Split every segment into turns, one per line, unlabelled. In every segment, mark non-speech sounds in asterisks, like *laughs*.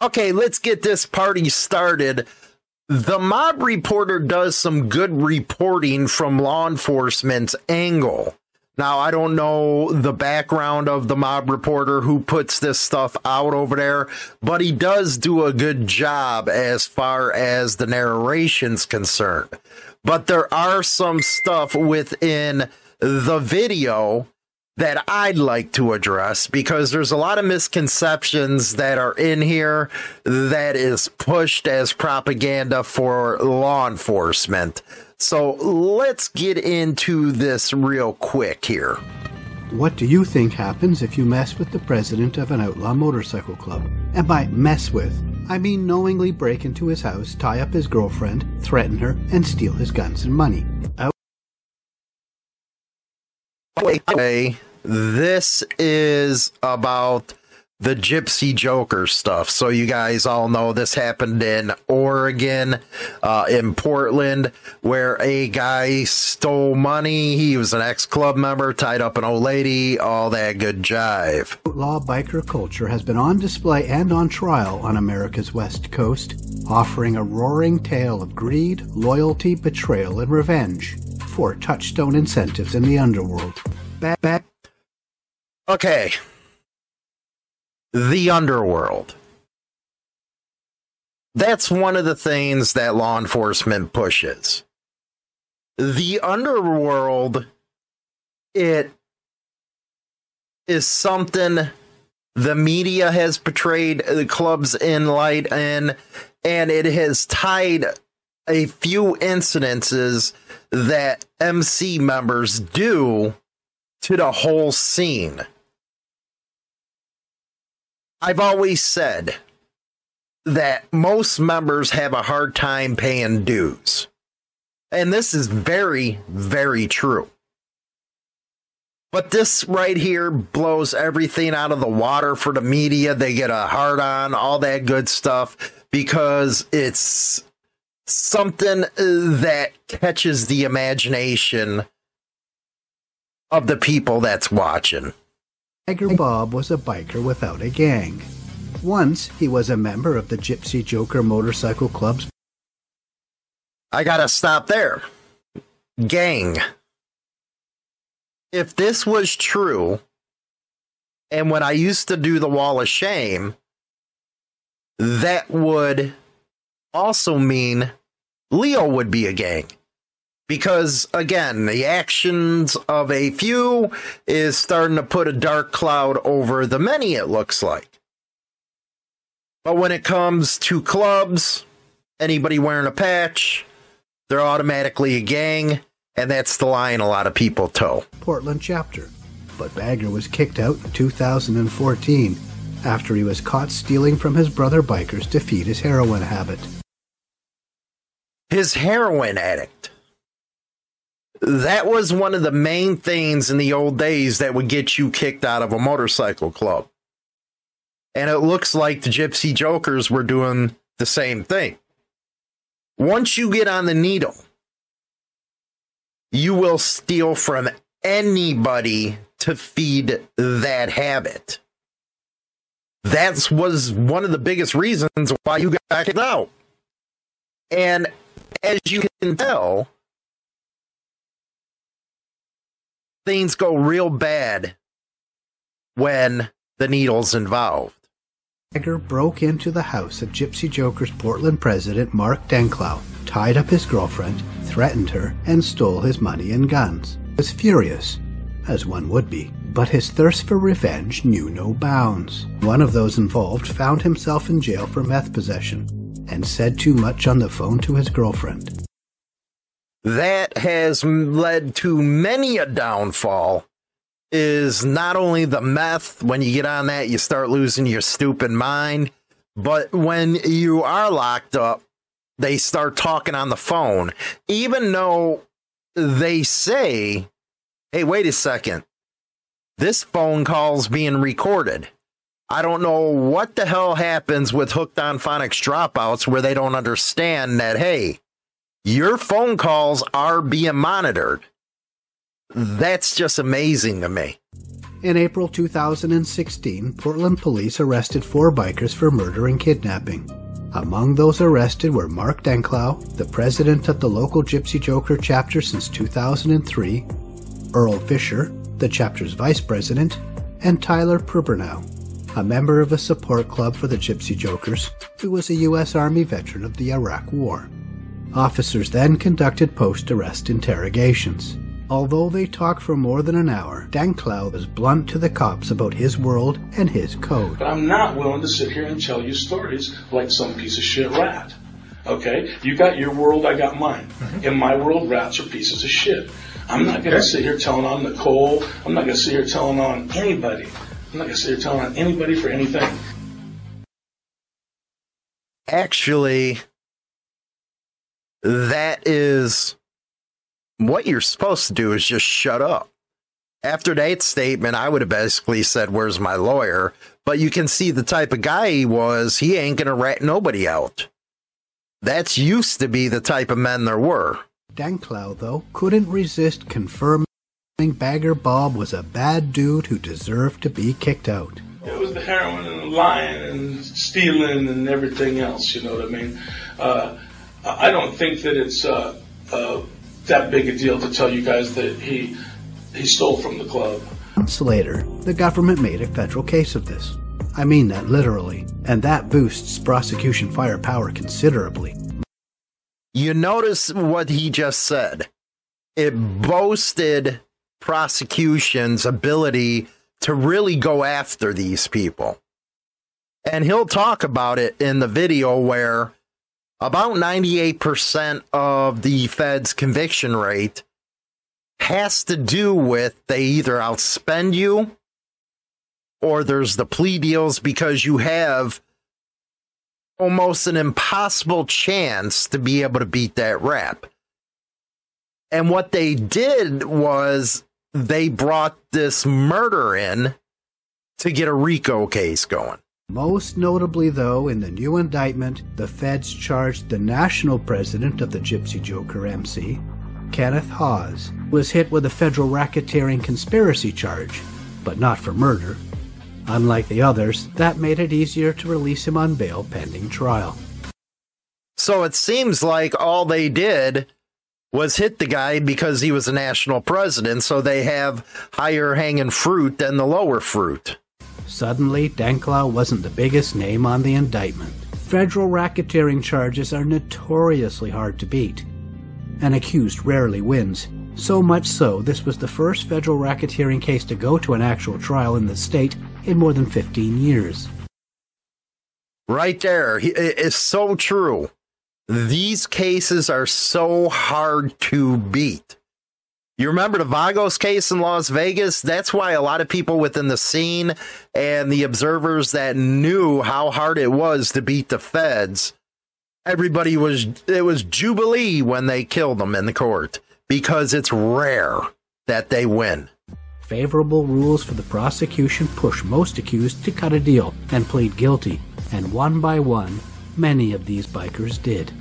Okay, let's get this party started. The mob reporter does some good reporting from law enforcement's angle. Now, I don't know the background of the mob reporter who puts this stuff out over there, but he does do a good job as far as the narration's concerned. But there are some stuff within the video that I'd like to address because there's a lot of misconceptions that are in here that is pushed as propaganda for law enforcement. So let's get into this real quick here.
What do you think happens if you mess with the president of an outlaw motorcycle club? And by mess with, I mean knowingly break into his house, tie up his girlfriend, threaten her, and steal his guns and money. Out-
Wait, this is about the Gypsy Joker stuff. So you guys all know this happened in Oregon, uh, in Portland, where a guy stole money. He was an ex-club member, tied up an old lady, all that good jive.
Outlaw biker culture has been on display and on trial on America's West Coast, offering a roaring tale of greed, loyalty, betrayal, and revenge. Four touchstone incentives in the underworld. Back, back.
Okay. The underworld. That's one of the things that law enforcement pushes. The underworld, it is something the media has portrayed the clubs in light in, and it has tied a few incidences that MC members do to the whole scene. I've always said that most members have a hard time paying dues. And this is very, very true. But this right here blows everything out of the water for the media. They get a hard on, all that good stuff, because it's something that catches the imagination of the people that's watching.
Tiger Bob was a biker without a gang. Once, he was a member of the Gypsy Joker Motorcycle Club's
I gotta stop there. Gang. If this was true, and when I used to do the wall of shame, that would also mean Leo would be a gang. Because again, the actions of a few is starting to put a dark cloud over the many, it looks like. But when it comes to clubs, anybody wearing a patch, they're automatically a gang, and that's the line a lot of people toe.
Portland chapter. But Bagger was kicked out in 2014 after he was caught stealing from his brother bikers to feed his heroin habit.
His heroin addict. That was one of the main things in the old days that would get you kicked out of a motorcycle club. And it looks like the Gypsy Jokers were doing the same thing. Once you get on the needle, you will steal from anybody to feed that habit. That was one of the biggest reasons why you got kicked out. And as you can tell, things go real bad when the needle's involved.
Bagger broke into the house of Gypsy Joker's Portland president Mark Dencklau, tied up his girlfriend, threatened her, and stole his money and guns. Was furious, as one would be, but his thirst for revenge knew no bounds. One of those involved found himself in jail for meth possession and said too much on the phone to his girlfriend.
That has led to many a downfall is not only the meth, when you get on that, you start losing your stupid mind, but when you are locked up, they start talking on the phone, even though they say, hey, wait a second, this phone call's being recorded. I don't know what the hell happens with hooked on phonics dropouts where they don't understand that, hey, your phone calls are being monitored. That's just amazing to me.
In April 2016, Portland police arrested four bikers for murder and kidnapping. Among those arrested were Mark Dencklau, the president of the local Gypsy Joker chapter since 2003, Earl Fisher, the chapter's vice president, and Tyler Pribbernow, a member of a support club for the Gypsy Jokers, who was a U.S. Army veteran of the Iraq War. Officers then conducted post arrest interrogations. Although they talked for more than an hour, Dencklau was blunt to the cops about his world and his code.
But I'm not willing to sit here and tell you stories like some piece of shit rat. Okay? You got your world, I got mine. Mm-hmm. In my world, rats are pieces of shit. I'm not going to sit here telling on Nicole. I'm not going to sit here telling on anybody. I'm not going to sit here telling on anybody for anything.
Actually, that is what you're supposed to do is just shut up. After that statement, I would have basically said, Where's my lawyer? But you can see the type of guy he was. He ain't going to rat nobody out. That's used to be the type of men there were.
Dencklau, though, couldn't resist confirming Bagger Bob was a bad dude who deserved to be kicked out.
It was the heroin and the lying and stealing and everything else, you know what I mean? Uh, I don't think that it's uh, uh, that big a deal to tell you guys that he he stole from the club.
Months later, the government made a federal case of this. I mean that literally, and that boosts prosecution firepower considerably.
You notice what he just said. It boasted prosecution's ability to really go after these people. And he'll talk about it in the video where about 98% of the Fed's conviction rate has to do with they either outspend you or there's the plea deals because you have almost an impossible chance to be able to beat that rap. And what they did was they brought this murder in to get a RICO case going.
Most notably, though, in the new indictment, the feds charged the national president of the Gypsy Joker MC, Kenneth Hause, was hit with a federal racketeering conspiracy charge, but not for murder. Unlike the others, that made it easier to release him on bail pending trial.
So it seems like all they did was hit the guy because he was a national president, so they have higher hanging fruit than the lower fruit.
Suddenly, Dencklau wasn't the biggest name on the indictment. Federal racketeering charges are notoriously hard to beat. An accused rarely wins. So much so, this was the first federal racketeering case to go to an actual trial in the state in more than 15 years.
Right there. It's so true. These cases are so hard to beat. You remember the Vagos case in Las Vegas? That's why a lot of people within the scene and the observers that knew how hard it was to beat the feds, everybody was, it was Jubilee when they killed them in the court because it's rare that they win.
Favorable rules for the prosecution push most accused to cut a deal and plead guilty, and one by one, many of these bikers did,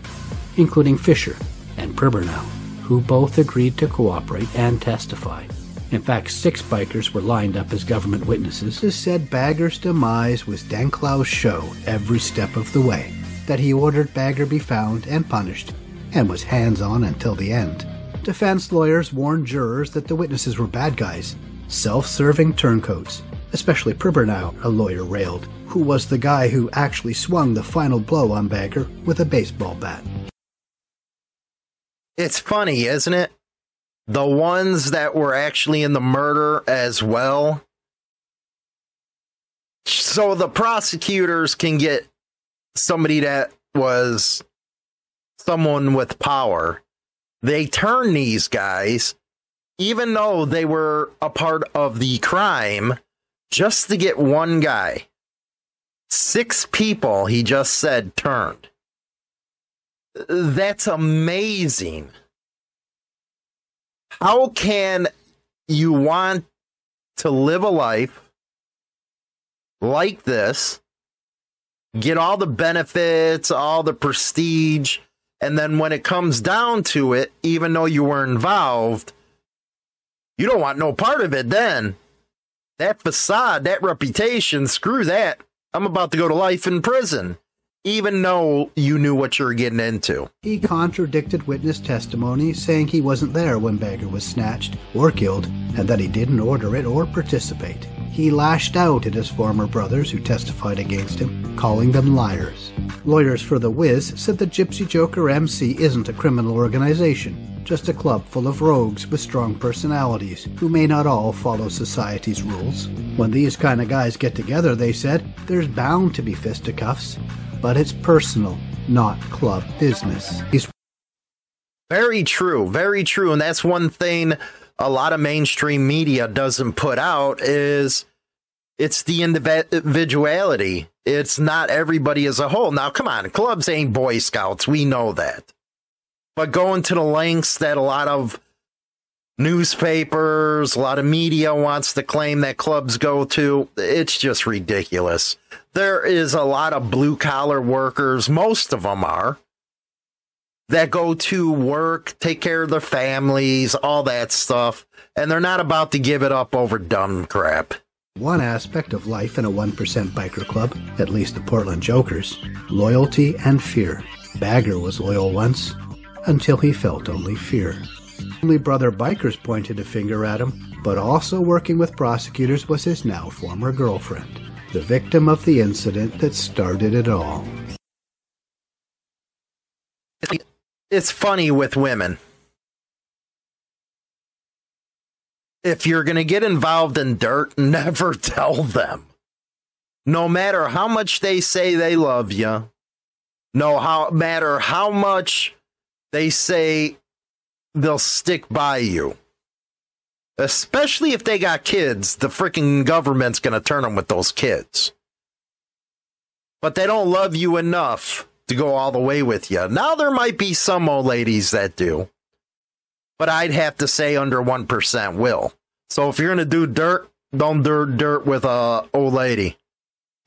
including Fisher and Pribbernow who both agreed to cooperate and testify. In fact, six bikers were lined up as government witnesses. This said Bagger's demise was Dencklau's show every step of the way, that he ordered Bagger be found and punished, and was hands on until the end. Defense lawyers warned jurors that the witnesses were bad guys, self serving turncoats, especially Pribbernow, a lawyer railed, who was the guy who actually swung the final blow on Bagger with a baseball bat.
It's funny, isn't it? The ones that were actually in the murder as well. So the prosecutors can get somebody that was someone with power. They turn these guys, even though they were a part of the crime, just to get one guy. Six people, he just said, turned. That's amazing. How can you want to live a life like this, get all the benefits, all the prestige, and then when it comes down to it, even though you were involved, you don't want no part of it then. that facade, that reputation, screw that. I'm about to go to life in prison, even though you knew what you were getting into.
He contradicted witness testimony, saying he wasn't there when Bagger was snatched or killed, and that he didn't order it or participate. He lashed out at his former brothers who testified against him, calling them liars. Lawyers for the Wiz said the Gypsy Joker MC isn't a criminal organization, just a club full of rogues with strong personalities who may not all follow society's rules. When these kind of guys get together, they said, there's bound to be fisticuffs, but it's personal, not club business.
Very true, very true, and that's one thing a lot of mainstream media doesn't put out is it's the individuality. It's not everybody as a whole. Now, come on, clubs ain't Boy Scouts. We know that. But going to the lengths that a lot of newspapers, a lot of media wants to claim that clubs go to, it's just ridiculous. There is a lot of blue collar workers, most of them are, that go to work, take care of their families, all that stuff, and they're not about to give it up over dumb crap.
One aspect of life in a 1% biker club, at least the Portland Jokers, loyalty and fear. Bagger was loyal once, until he felt only fear. Only brother bikers pointed a finger at him, but also working with prosecutors was his now former girlfriend, the victim of the incident that started it all
it's funny with women. If you're going to get involved in dirt, *laughs* never tell them. No matter how much they say they love you, no how matter how much they say they'll stick by you. Especially if they got kids, the freaking government's going to turn them with those kids. But they don't love you enough to go all the way with you. Now there might be some old ladies that do, but I'd have to say under 1% will. So if you're going to do dirt, don't do dirt with a old lady.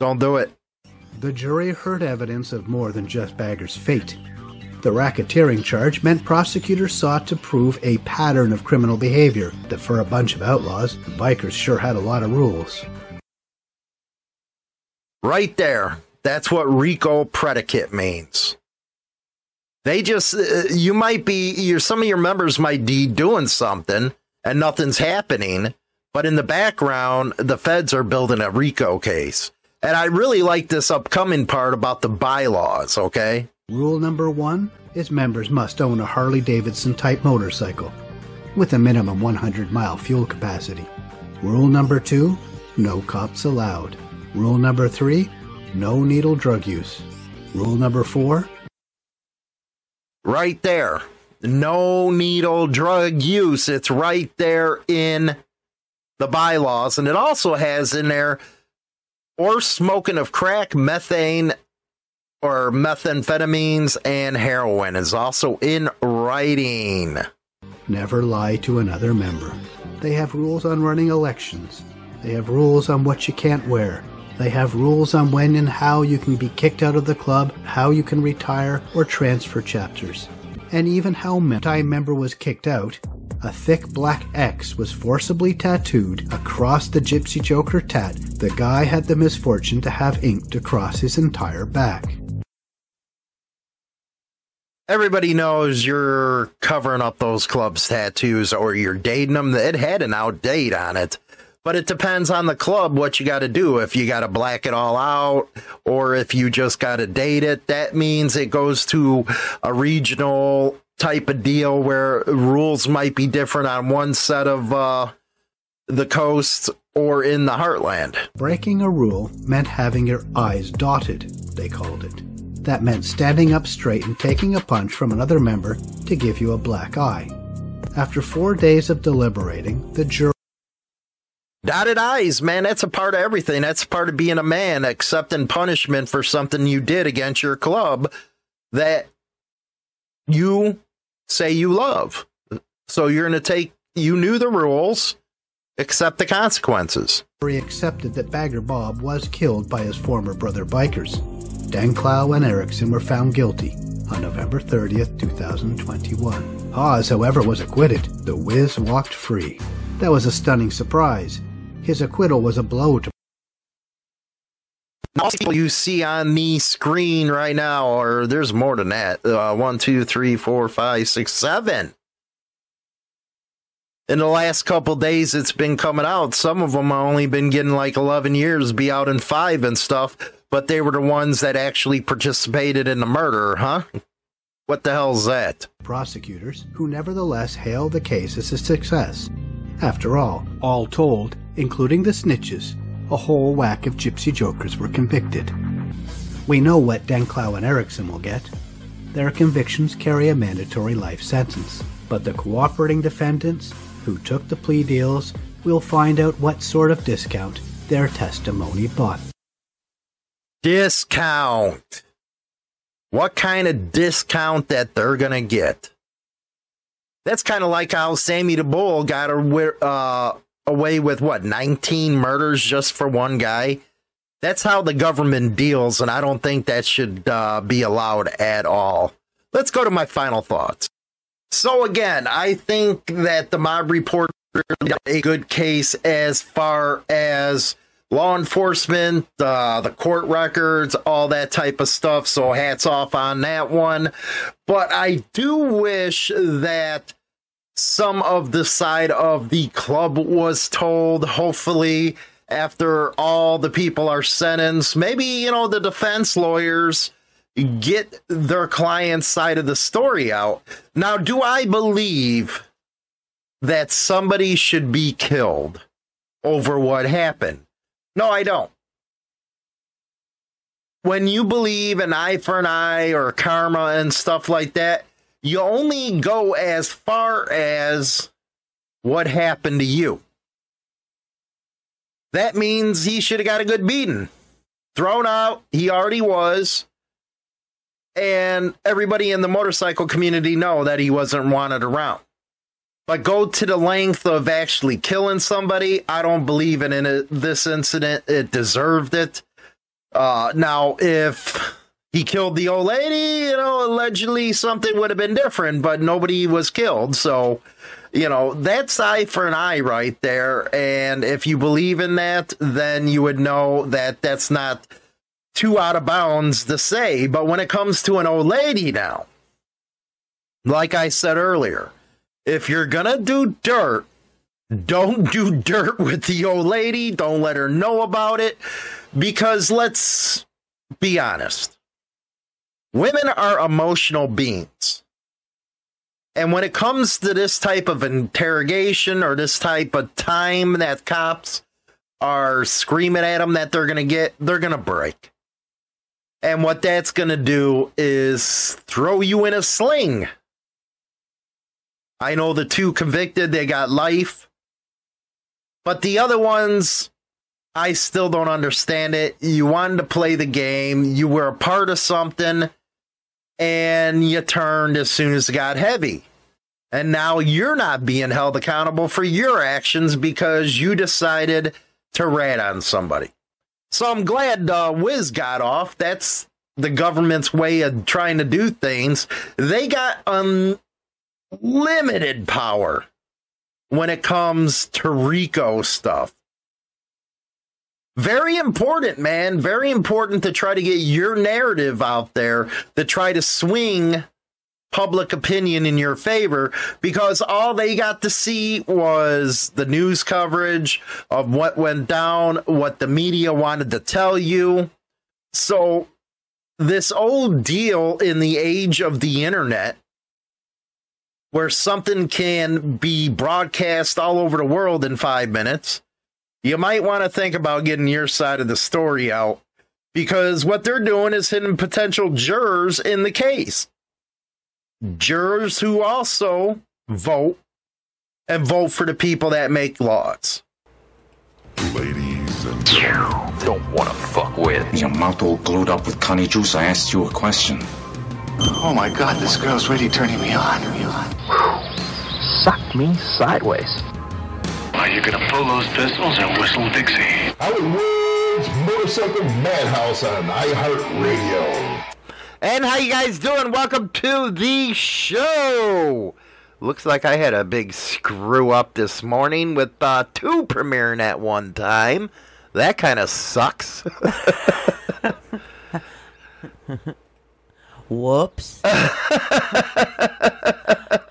Don't do it.
The jury heard evidence of more than just Bagger's fate. The racketeering charge meant prosecutors sought to prove a pattern of criminal behavior that for a bunch of outlaws, the bikers sure had a lot of rules.
Right there. That's what RICO predicate means. They just, uh, you might be, some of your members might be doing something and nothing's happening, but in the background, the feds are building a RICO case. And I really like this upcoming part about the bylaws, okay?
Rule number one is members must own a Harley Davidson type motorcycle with a minimum 100 mile fuel capacity. Rule number two no cops allowed. Rule number three no needle drug use. Rule number four.
Right there. No needle drug use. It's right there in the bylaws. And it also has in there or smoking of crack, methane, or methamphetamines and heroin is also in writing.
Never lie to another member. They have rules on running elections. They have rules on what you can't wear. They have rules on when and how you can be kicked out of the club, how you can retire or transfer chapters, and even how a member was kicked out. A thick black X was forcibly tattooed across the Gypsy Joker tat the guy had the misfortune to have inked across his entire back.
Everybody knows you're covering up those club's tattoos or you're dating them. It had an outdate on it but it depends on the club what you got to do. If you got to black it all out or if you just got to date it, that means it goes to a regional type of deal where rules might be different on one set of uh, the coast or in the heartland.
Breaking a rule meant having your eyes dotted, they called it. That meant standing up straight and taking a punch from another member to give you a black eye. After four days of deliberating, the jury
Dotted eyes, man, that's a part of everything. That's part of being a man, accepting punishment for something you did against your club that you say you love. So you're going to take, you knew the rules, accept the consequences.
He accepted that Bagger Bob was killed by his former brother bikers. Dencklau and Erickson were found guilty on November 30th, 2021. Hause, however, was acquitted. The Wiz walked free. That was a stunning surprise His acquittal was a blow to
people you see on the screen right now, or there's more than that. Uh, one, two, three, four, five, six, seven. In the last couple days, it's been coming out. Some of them have only been getting like 11 years, be out in five and stuff, but they were the ones that actually participated in the murder, huh? What the hell's that?
Prosecutors, who nevertheless hailed the case as a success. After all, all told, including the snitches, a whole whack of gypsy jokers were convicted. We know what Dencklau and Erickson will get. Their convictions carry a mandatory life sentence, but the cooperating defendants who took the plea deals will find out what sort of discount their testimony bought.
Discount. What kind of discount that they're going to get? That's kind of like how Sammy the Bull got a, uh, away with what 19 murders just for one guy. That's how the government deals, and I don't think that should uh, be allowed at all. Let's go to my final thoughts. So again, I think that the mob report a good case as far as law enforcement, uh, the court records, all that type of stuff. So hats off on that one. But I do wish that some of the side of the club was told. Hopefully, after all the people are sentenced, maybe, you know, the defense lawyers get their client's side of the story out. Now, do I believe that somebody should be killed over what happened? No, I don't. When you believe an eye for an eye or karma and stuff like that, you only go as far as what happened to you. That means he should have got a good beating. Thrown out, he already was. And everybody in the motorcycle community know that he wasn't wanted around. But go to the length of actually killing somebody, I don't believe in, in this incident. It deserved it. Uh, now, if he killed the old lady, you know, allegedly something would have been different, but nobody was killed. So, you know, that's eye for an eye right there. And if you believe in that, then you would know that that's not too out of bounds to say. But when it comes to an old lady now, like I said earlier, if you're to do dirt, don't do dirt with the old lady. Don't let her know about it. Because let's be honest Women are emotional beings. And when it comes to this type of interrogation or this type of time that cops are screaming at them that they're going to get, they're going to break. And what that's going to do is throw you in a sling. I know the two convicted, they got life. But the other ones, I still don't understand it. You wanted to play the game, you were a part of something and you turned as soon as it got heavy. And now you're not being held accountable for your actions because you decided to rat on somebody. So I'm glad uh, Wiz got off. That's the government's way of trying to do things. They got unlimited power when it comes to RICO stuff. Very important, man. Very important to try to get your narrative out there to try to swing public opinion in your favor because all they got to see was the news coverage of what went down, what the media wanted to tell you. So, this old deal in the age of the internet where something can be broadcast all over the world in five minutes you might want to think about getting your side of the story out because what they're doing is hitting potential jurors in the case. Jurors who also vote and vote for the people that make laws.
Ladies and gentlemen,
don't want to fuck with.
Your mouth all glued up with connie juice. I asked you a question.
Oh my god, this girl's really turning me on.
Suck me sideways.
Are you gonna pull those pistols and whistle Dixie?
Howard Woods Motorcycle Madhouse on iHeartRadio.
And how you guys doing? Welcome to the show. Looks like I had a big screw up this morning with uh, two premiering at one time. That kind of sucks. *laughs*
Whoops. *laughs*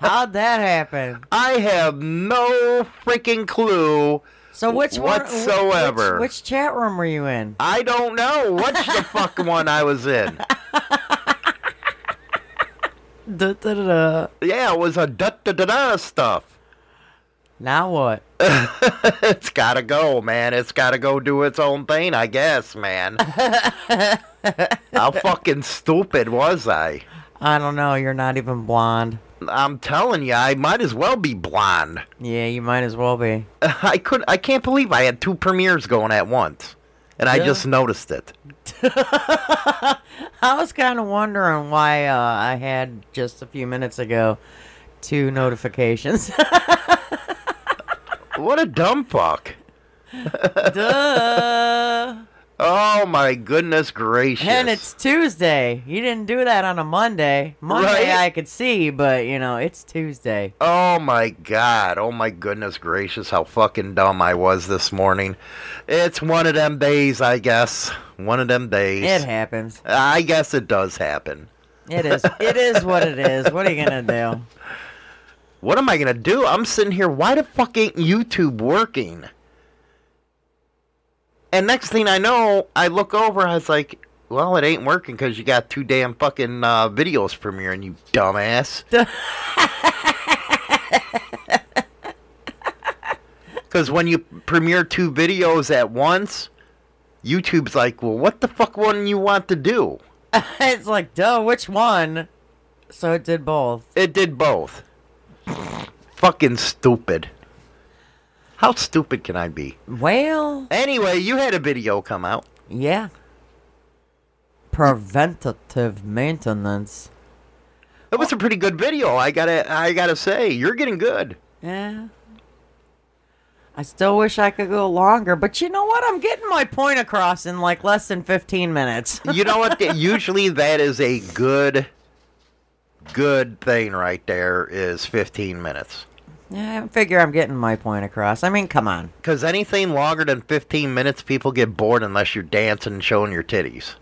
How'd that happen?
I have no freaking clue.
So which one?
Whatsoever.
Which, which chat room were you in?
I don't know which the fuck *laughs* one I was in. *laughs*
Da, da, da, da.
Yeah, it was a da da da da stuff.
Now what? *laughs*
it's gotta go, man. It's gotta go do its own thing, I guess, man. *laughs* How fucking stupid was I?
I don't know. You're not even blonde.
I'm telling you, I might as well be blonde.
Yeah, you might as well be. *laughs*
I could. I can't believe I had two premieres going at once, and I just noticed it.
I was kind of wondering why uh, I had just a few minutes ago two notifications.
What a dumb fuck!
Duh.
Oh my goodness gracious!
And it's Tuesday. You didn't do that on a Monday. Monday
Right?
I could see, but you know, it's Tuesday.
Oh my god. Oh my goodness gracious, how fucking dumb I was this morning. It's one of them days, I guess. One of them days.
It happens.
I guess it does happen.
It is. It is what it is. What are you gonna do? *laughs*
What am I gonna do? I'm sitting here. Why the fuck ain't YouTube working? And next thing I know, I look over. I was like, "Well, it ain't working because you got two damn fucking uh, videos premiering, you dumbass." *laughs* Because when you premiere two videos at once, YouTube's like, "Well, what the fuck one you want to do?" *laughs*
it's like, duh, which one? So it did both.
It did both. Fucking stupid. How stupid can I be?
Well,
Anyway, you had a video come out.
yeah. Preventative maintenance.
It was a pretty good video. I gotta, I gotta say, you're getting good.
Yeah. I still wish I could go longer, but you know what? I'm getting my point across in like less than 15 minutes.
You know what? *laughs* Usually that is a good, good thing right there. Is 15 minutes.
yeah, I figure I'm getting my point across. I mean, come on.
Because anything longer than 15 minutes, people get bored unless you're dancing and showing your titties.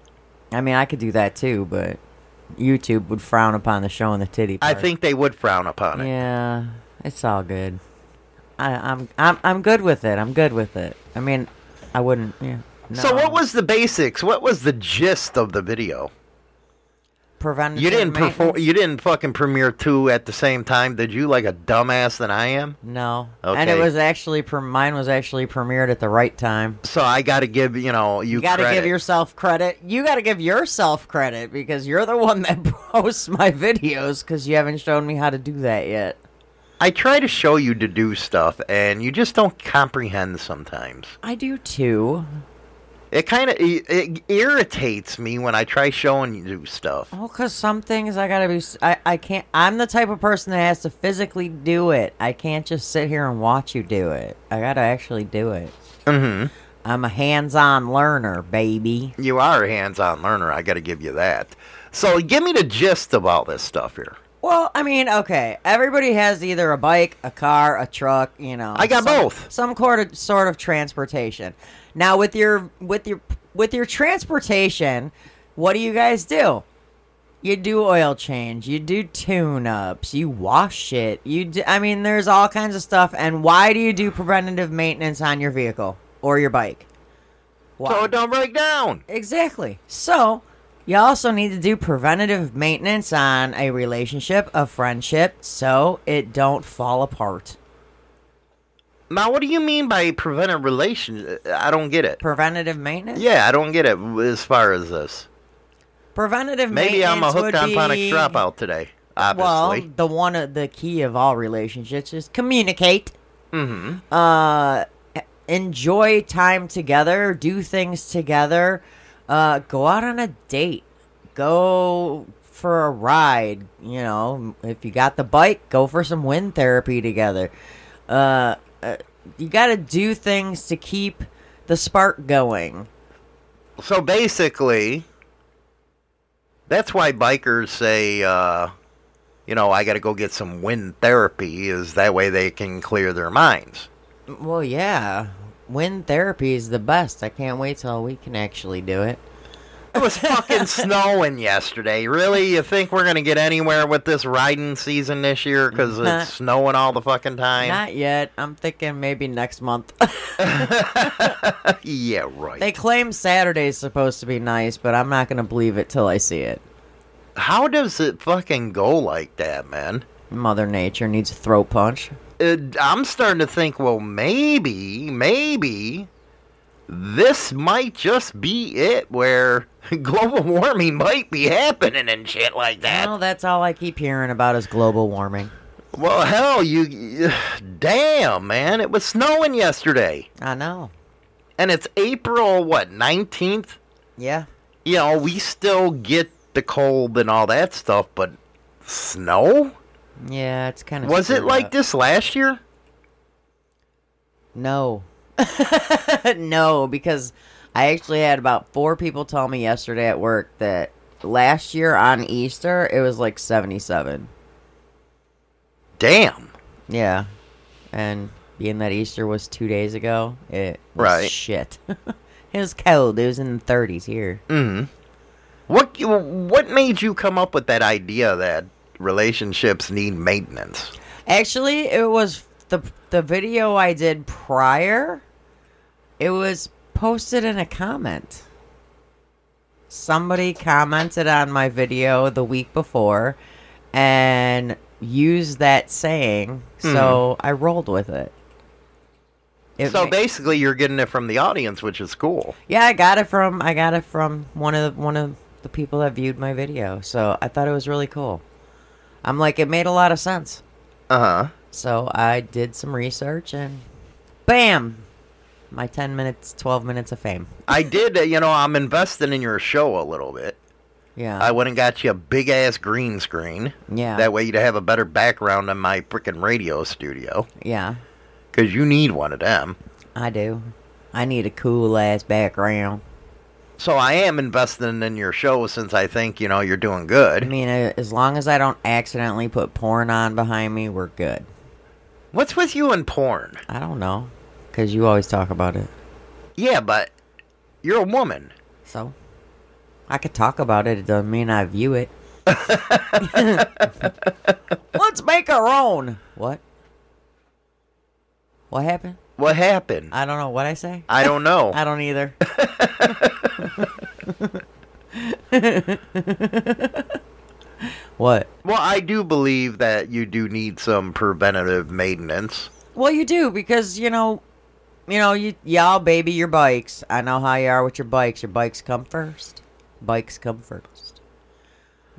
I mean, I could do that too, but YouTube would frown upon the showing the titty
I think they would frown upon it.
Yeah, it's all good. I, I'm I'm I'm good with it. I'm good with it. I mean, I wouldn't. Yeah.
So what was the basics? What was the gist of the video?
Preventative?
You didn't perform. You didn't fucking premiere two at the same time, did you? Like a dumbass than I am.
No. Okay. And it was actually pre- mine was actually premiered at the right time.
So I got to give you know you.
You got to give yourself credit. You got to give yourself credit because you're the one that *laughs* posts my videos because you haven't shown me how to do that yet.
I try to show you to do stuff, and you just don't comprehend sometimes.
I do too.
It kind of it, it irritates me when I try showing you stuff.
Well, because some things I gotta be. I, I can't. I'm the type of person that has to physically do it. I can't just sit here and watch you do it. I gotta actually do it.
Mm-hmm.
I'm a hands-on learner, baby.
You are a hands-on learner. I got to give you that. So give me the gist of all this stuff here.
Well, I mean, okay. Everybody has either a bike, a car, a truck. You know,
I got
some-
both.
Some sort of sort of transportation. Now, with your with your with your transportation, what do you guys do? You do oil change. You do tune-ups. You wash it. You do, I mean, there's all kinds of stuff. And why do you do preventative maintenance on your vehicle or your bike? Why?
So it don't break down.
Exactly. So, you also need to do preventative maintenance on a relationship, a friendship, so it don't fall apart.
Now, what do you mean by preventive relation? I don't get it.
Preventative maintenance?
Yeah, I don't get it as far as this.
Preventative maintenance.
Maybe I'm a hooked on
be-
dropout today.
Well, the one of the key of all relationships is communicate.
mm-hmm.
Uh enjoy time together, do things together, uh go out on a date. Go for a ride, you know, if you got the bike, go for some wind therapy together. Uh, uh you got to do things to keep the spark going.
So basically, that's why bikers say, uh, you know, I got to go get some wind therapy, is that way they can clear their minds.
Well, yeah. Wind therapy is the best. I can't wait till we can actually do it.
It was fucking *laughs* snowing yesterday. Really? You think we're going to get anywhere with this riding season this year because it's snowing all the fucking time?
Not yet. I'm thinking maybe next month. *laughs* *laughs*
yeah, right.
they claim Saturday's supposed to be nice, but I'm not going to believe it till I see it.
How does it fucking go like that, man?
Mother Nature needs a throat punch.
It, I'm starting to think, well, maybe, maybe this might just be it where *laughs* global warming might be happening and shit like that.
Well, that's all I keep hearing about is global warming.
Well, hell, you. *sighs* Damn, man. It was snowing yesterday.
I know.
And it's April, what, 19th?
Yeah.
You know, we still get the cold and all that stuff, but snow?
Yeah, it's kind of.
Was it like this last year?
No. *laughs* no, because I actually had about four people tell me yesterday at work that last year on Easter it was like 77.
Damn.
Yeah. And being that Easter was two days ago, it was
Right.
shit. *laughs* it was cold. It was in the 30s here.
hmm What what made you come up with that idea that relationships need maintenance?
Actually, it was the the video I did prior. It was posted in a comment. Somebody commented on my video the week before and used that saying, hmm. so I rolled with it. It
so
ma-
basically, you're getting it from the audience, which is cool.
yeah, I got it from I got it from one of the, one of the people that viewed my video. So I thought it was really cool. I'm like, it made a lot of sense.
Uh huh.
So I did some research and bam, my 10 minutes, 12 minutes of fame.
I did. Uh, you know, I'm investing in your show a little bit.
Yeah.
I went and got you a big ass green screen.
Yeah.
That way you'd have a better background in my freaking radio studio.
yeah,
Because you need one of them.
I do. I need a cool ass background.
So I am investing in your show since I think, you know, you're doing good.
I mean, uh, as long as I don't accidentally put porn on behind me, we're good.
What's with you and porn?
I don't know. Because you always talk about it.
Yeah, but you're a woman.
So, I could talk about it. It doesn't mean I view it. *laughs* Let's make our own. What? What happened?
What happened?
I don't know. What I say?
I don't know. *laughs*
I don't either. *laughs* what?
well, I do believe that you do need some preventative maintenance.
Well, you do because you know, you know, you y'all baby your bikes. I know how you are with your bikes. Your bikes come first. Bikes come first.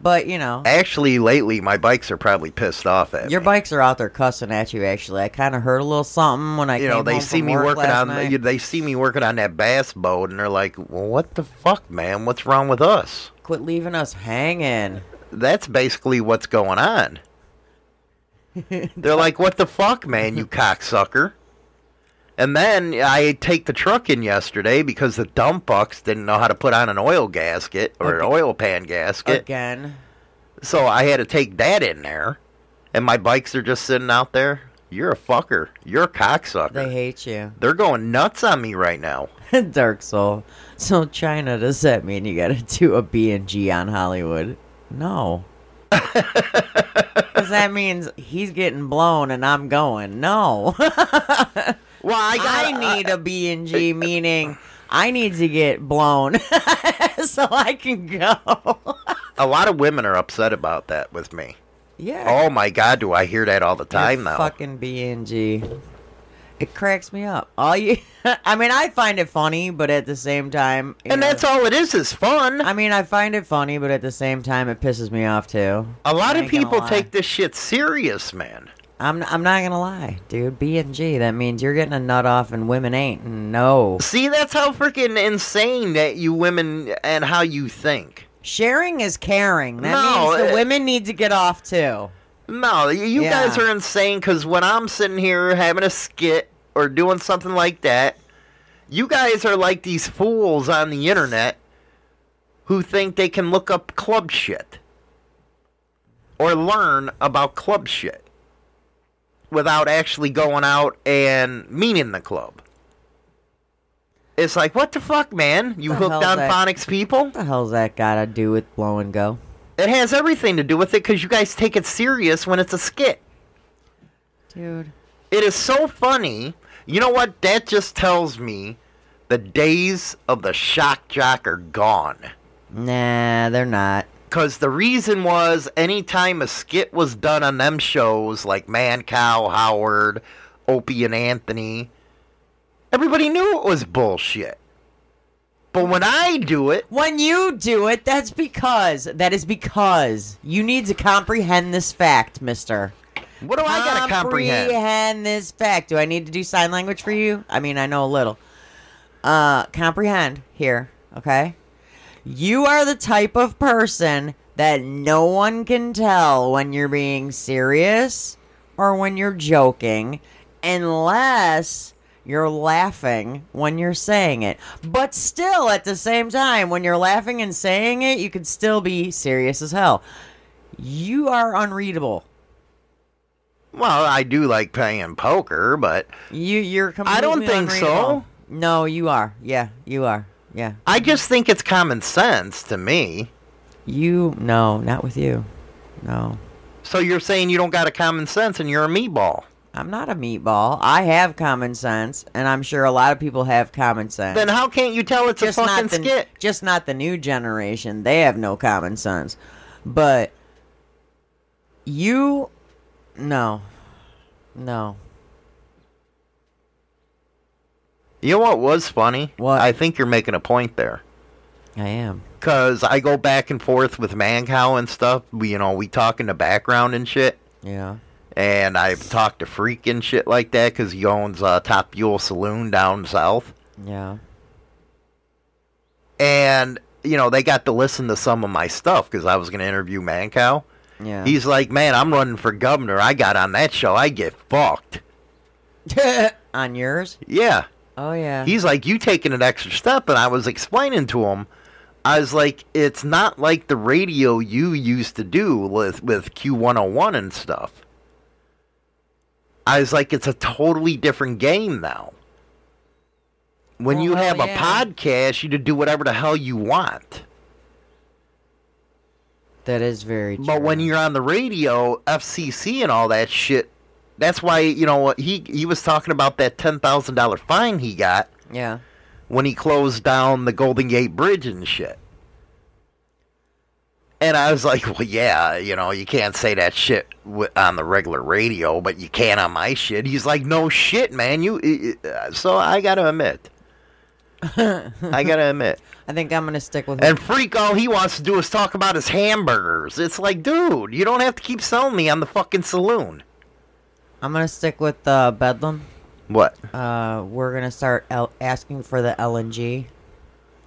But you know,
Actually, lately, my bikes are probably pissed off at
your
me.
bikes are out there cussing at you. Actually, I kind of heard a little something when I
you
came
know, they see me
work
working on
night.
they see me working on that bass boat, and they're like, "Well, what the fuck, man? What's wrong with us?"
Quit leaving us hanging.
That's basically what's going on. *laughs* They're like, "What the fuck, man? You cocksucker!" And then I take the truck in yesterday because the dump bucks didn't know how to put on an oil gasket or an oil pan gasket.
Again,
So I had to take that in there, and my bikes are just sitting out there. You're a fucker. You're a cocksucker.
they hate you.
They're going nuts on me right now. *laughs*
Dark Soul. So China, does that mean you gotta do a B and G on Hollywood? No. *laughs* Because that means he's getting blown and I'm going. No. *laughs*
Well, I
I
got
need a B and G, *laughs* meaning I need to get blown *laughs* so I can go.
a lot of women are upset about that with me.
yeah.
Oh my god, do I hear that all the time now?
Fucking B and G. It cracks me up. All you, *laughs* I mean, I find it funny, but at the same time,
and
know,
that's all it is is fun.
I mean, I find it funny, but at the same time, it pisses me off too.
a lot
I
of people take this shit serious, man.
I'm I'm not gonna lie, dude. B and G. That means you're getting a nut off and women ain't. No.
See, that's how freaking insane that you women and how you think.
Sharing is caring. That
No,
means the
uh,
women need to get off too.
No, you
Yeah.
guys are insane because when I'm sitting here having a skit or doing something like that, you guys are like these fools on the internet who think they can look up club shit. or learn about club shit without actually going out and meeting the club. It's like, what the fuck, man? You
The
hooked on
that?
phonics people?
What the hell's that got to do with blow and go?
It has everything to do with it because you guys take it serious when it's a skit.
Dude.
It is so funny. You know what? That just tells me the days of the shock jock are gone.
Nah, they're not.
Because the reason was anytime a skit was done on them shows like Mancow, Howard, Opie, and Anthony, everybody knew it was bullshit. But when I do it,
When you do it, that's because that is because you need to comprehend this fact, Mister.
what do I gotta comprehend?
Comprehend this fact. Do I need to do sign language for you? I mean, I know a little. Uh, comprehend here, okay? You are the type of person that no one can tell when you're being serious or when you're joking unless you're laughing when you're saying it. But still, at the same time, when you're laughing and saying it, you could still be serious as hell. You are unreadable.
Well, I do like playing poker, but
You you're completely
I don't think so.
No, you are. Yeah, you are. Yeah.
I just think it's common sense to me.
You no, not with you. No.
So you're saying you don't got a common sense and you're a meatball.
I'm not a meatball. I have common sense, and I'm sure a lot of people have common sense.
Then how can't you tell it's
just
a fucking
the
skit?
just not the new generation. They have no common sense. But you no. No.
You know what was funny?
What?
I think you're making a point there.
I am.
Cause I go back and forth with Mancow and stuff. We, you know, we talk in the background and shit.
Yeah.
And I've talked to Freak and shit like that because he owns uh, Top Fuel Saloon down south.
Yeah.
And you know they got to listen to some of my stuff because I was going to interview Mancow.
Yeah.
He's like, man, I'm running for governor. I got on that show. I get fucked. *laughs*
on yours?
Yeah.
Oh yeah.
He's like, you taking an extra step, and I was explaining to him. I was like, it's not like the radio you used to do with with Q101 and stuff. I was like, it's a totally different game now. When
Well,
you
hell
have
yeah.
a podcast, you can do whatever the hell you want.
that is very true.
But when you're on the radio, FCC and all that shit, that's why you know he he was talking about that ten thousand dollar fine he got
Yeah.
when he closed down the Golden Gate Bridge and shit. And I was like, well, yeah, you know, you can't say that shit on the regular radio, but you can on my shit. He's like, no shit, man. You, i- i- uh, so I gotta admit, *laughs* I gotta admit.
I think I'm gonna stick with
And Freak, all he wants to do is talk about his hamburgers. It's like, dude, you don't have to keep selling me on the fucking saloon.
I'm gonna stick with uh, Bedlam.
What?
Uh, we're gonna start L- asking for the LNG,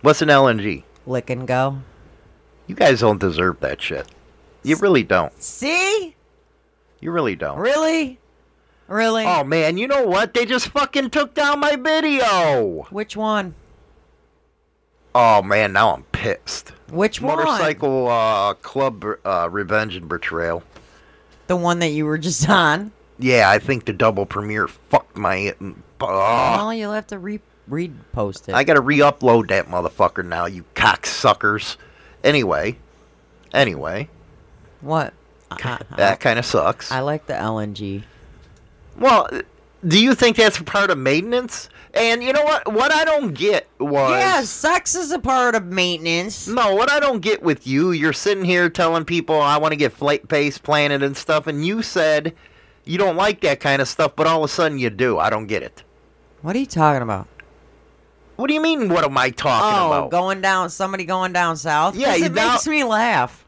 What's an LNG?
lick and go.
You guys don't deserve that shit. You really don't.
See?
You really don't.
Really? Really?
Oh man, you know what? They just fucking took down my video.
Which one?
Oh man, now I'm pissed.
Which one?
Motorcycle uh, club uh, revenge and betrayal.
The one that you were just on.
Yeah, I think the double premiere fucked my. Uh,
Well, you'll have to re repost it.
I gotta re-upload that motherfucker now. You cocksuckers. Anyway, anyway,
what?
That kind of sucks.
I like the LNG.
Well, do you think that's part of maintenance? And you know what? What I don't get was
Yeah, sex is a part of maintenance.
No, what I don't get with you, you're sitting here telling people I want to get flight face planted and stuff, and you said you don't like that kind of stuff, but all of a sudden you do. I don't get it.
What are you talking about?
What do you mean? What am I talking
oh,
about?
going down, somebody going down south.
Yeah,
it
now-
makes me laugh.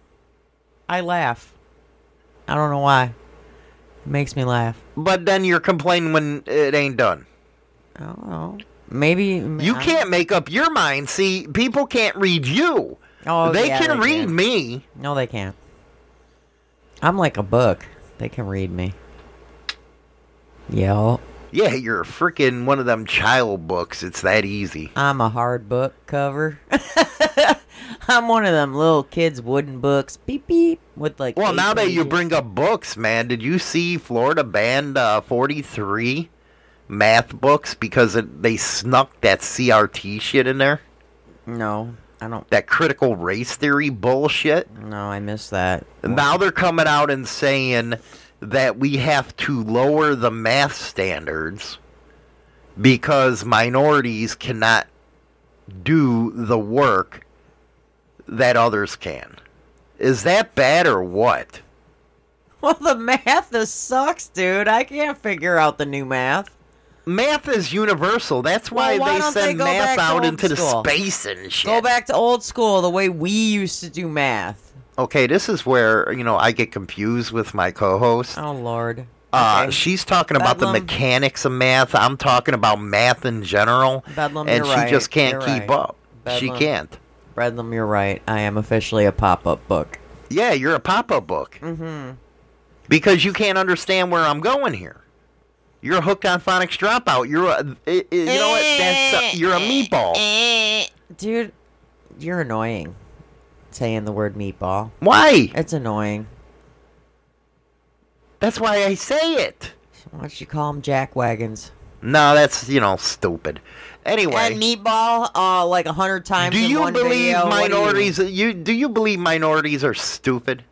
I laugh. I don't know why. It makes me laugh.
But then you're complaining when it ain't done.
I don't know. Maybe
You can't make up your mind. See, people can't read you.
Oh,
they
yeah,
can
they
read
can.
me.
No, they can't. I'm like a book. They can read me. Yo.
Yeah, you're a freaking one of them child books. It's that easy.
I'm a hard book cover. *laughs* I'm one of them little kids' wooden books. Beep beep with like.
Well, now that you bring up books, man, did you see Florida banned uh, 43 math books because it, they snuck that CRT shit in there?
No, I don't.
That critical race theory bullshit?
No, I missed that.
Now they're coming out and saying that we have to lower the math standards because minorities cannot do the work that others can. Is that bad or what? *laughs*
Well, the math this sucks, dude. I can't figure out the new math.
Math is universal. That's why,
Well, why
they
don't they
send math out into
school?
the space and shit.
Go back to old school, the way we used to do math.
Okay, this is where, you know, I get confused with my co-host.
Oh Lord.
Uh,
Okay.
she's talking about the mechanics of math. I'm talking about math in general,
Bedlam,
and she
right.
just can't
You're
keep
right.
up. She can't.
Bredlam, you're right. I am officially a pop-up book.
Yeah, you're a pop-up book
Mm-hmm.
because you can't understand where I'm going here. You're a hooked on phonics dropout. You're a, i- i- you know what? That's uh, you're a meatball.
Dude, you're annoying. Saying the word meatball.
Why?
It's annoying.
That's why I say it.
Why don't you call them jack wagons?
No, that's you know stupid. Anyway,
And meatball, uh, like a hundred times.
do you believe
video. What do you-
minorities? You do you believe minorities are stupid?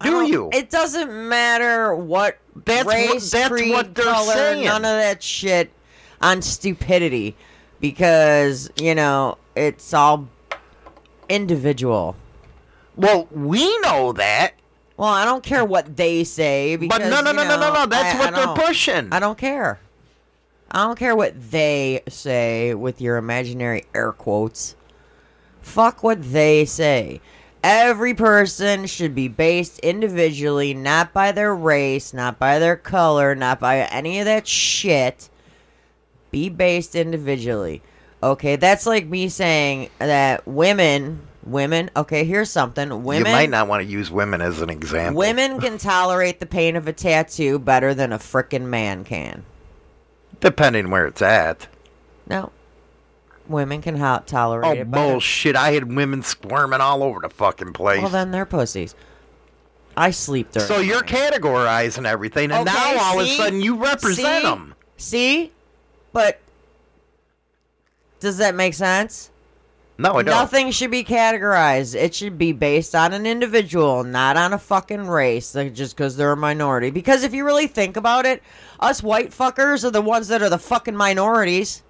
Do you?
It doesn't matter what
That's what-
race,
that's
creed,
what they're
color,
saying.
none of that shit on stupidity, because you know it's all individual.
Well, we know that,
Well, I don't care what they say because
but no, no, no, no, no, no. That's
I-
what
I
they're pushing.
I don't care. I don't care what they say with your imaginary air quotes. Fuck what they say. Every person should be based individually, not by their race, not by their color, not by any of that shit. Be based individually. Okay, that's like me saying that women, women, okay, here's something. Women
you might not want to use women as an example.
Women can *laughs* tolerate the pain of a tattoo better than a frickin' man can.
depending where it's at.
No. Women can ho- tolerate
Oh
it better.
bullshit! I had women squirming all over the fucking place.
Well, then they're pussies. I sleep during
so
the
you're
night.
categorizing everything, and
Okay,
now all of
see?
a sudden you represent
See?
them.
See? But does that make sense?
No, I don't.
Nothing should be categorized. It should be based on an individual, not on a fucking race, like just because they're a minority. Because if you really think about it, us white fuckers are the ones that are the fucking minorities.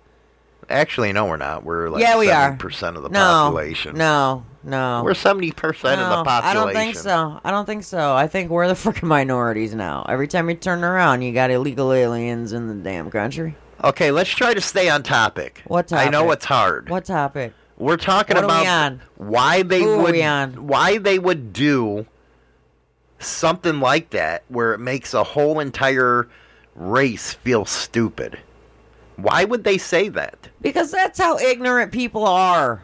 Actually, no, we're not. We're like
yeah, we are.
percent of the
no,
population.
No, no.
We're seventy percent of the population.
I don't think so. I don't think so. I think we're the freaking minorities now. Every time you turn around, you got illegal aliens in the damn country.
Okay, let's try to stay on topic.
What topic?
I know it's hard.
What topic?
We're talking
What are
about
we on?
why they
Who are
would
we on?
why they would do something like that where it makes a whole entire race feel stupid. Why would they say that?
Because that's how ignorant people are.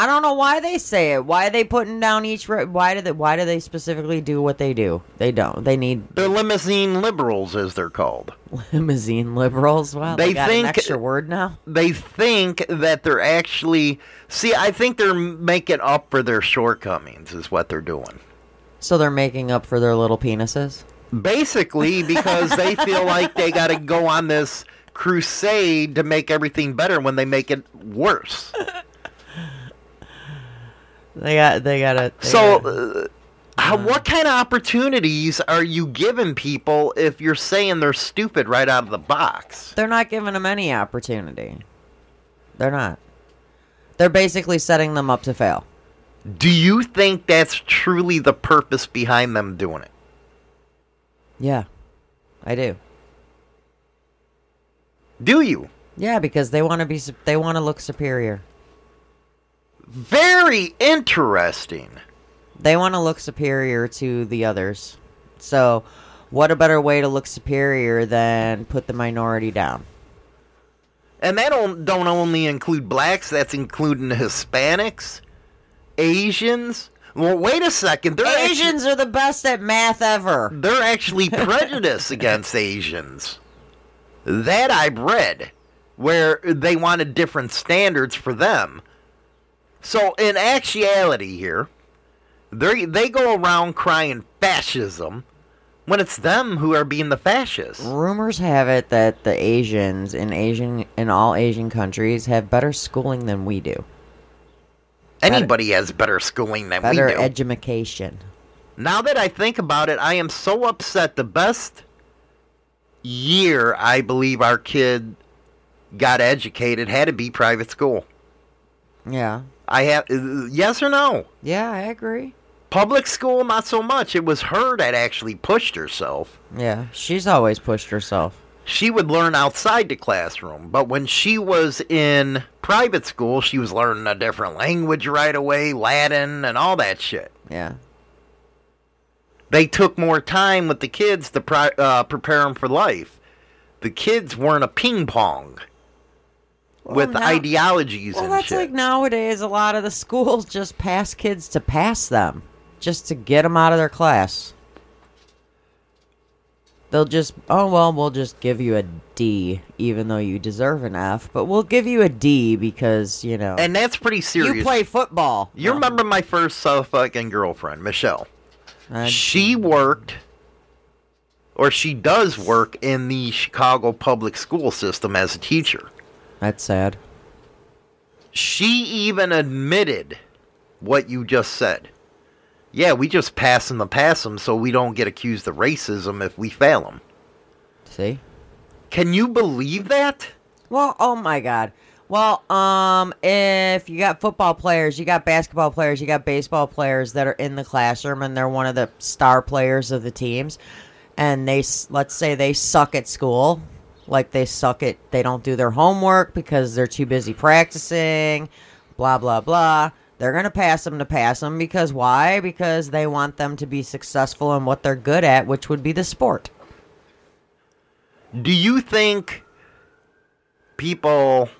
I don't know why they say it. Why are they putting down each? Why do they? Why do they specifically do what they do? They don't. They need
They're limousine liberals, as they're called. *laughs*
limousine liberals. Wow, they,
They
got
think-
an extra word now.
They think that they're actually see. I think they're making up for their shortcomings, is what they're doing.
So they're making up for their little penises.
Basically, because they feel like they got to go on this crusade to make everything better when they make it worse. *laughs*
They got. They got a.
So, uh, how, what kind of opportunities are you giving people if you're saying they're stupid right out of the box?
They're not giving them any opportunity. They're not. They're basically setting them up to fail.
Do you think that's truly the purpose behind them doing it?
Yeah, I do.
Do you?
Yeah, because they want to be. They want to look superior.
Very interesting.
They want to look superior to the others. So, what a better way to look superior than put the minority down?
And that don't, don't only include blacks, that's including Hispanics, Asians. Well, wait a second. They're actually,
Asians are the best at math ever.
they're actually *laughs* prejudiced against Asians. That I've read, where they wanted different standards for them. So, in actuality, here, they they go around crying fascism when it's them who are being the fascists.
Rumors have it that the Asians in Asian in all Asian countries have better schooling than we do.
Anybody has better schooling than
Better
we do.
education.
Now that I think about it, I am so upset. The best year I believe our kid got educated had to be private school.
Yeah.
I have uh, yes or no?
Yeah, I agree.
Public school, not so much. It was her that actually pushed herself.
Yeah, she's always pushed herself.
She would learn outside the classroom, but when she was in private school, she was learning a different language right away, Latin and all that shit.
Yeah.
they took more time with the kids to pri- uh, prepare them for life. The kids weren't a ping pong with
now-
ideologies
Well, that's
shit.
like nowadays. A lot of the schools just pass kids to pass them, just to get them out of their class. They'll just, oh well, we'll just give you a D, even though you deserve an F, but we'll give you a D because you know
and that's pretty serious.
you play football.
You remember my first uh, fucking girlfriend, Michelle?
Uh,
she worked, or she does work in the Chicago public school system as a teacher.
That's sad.
She even admitted what you just said. Yeah, we just pass them to pass them so we don't get accused of racism if we fail them.
See.
Can you believe that?
Well, oh my god. Well, um, if you got football players, you got basketball players, you got baseball players that are in the classroom and they're one of the star players of the teams, and they let's say they suck at school, like they suck at they don't do their homework because they're too busy practicing, blah blah blah. They're gonna pass them to pass them because why? Because they want them to be successful in what they're good at, which would be the sport.
Do you think people.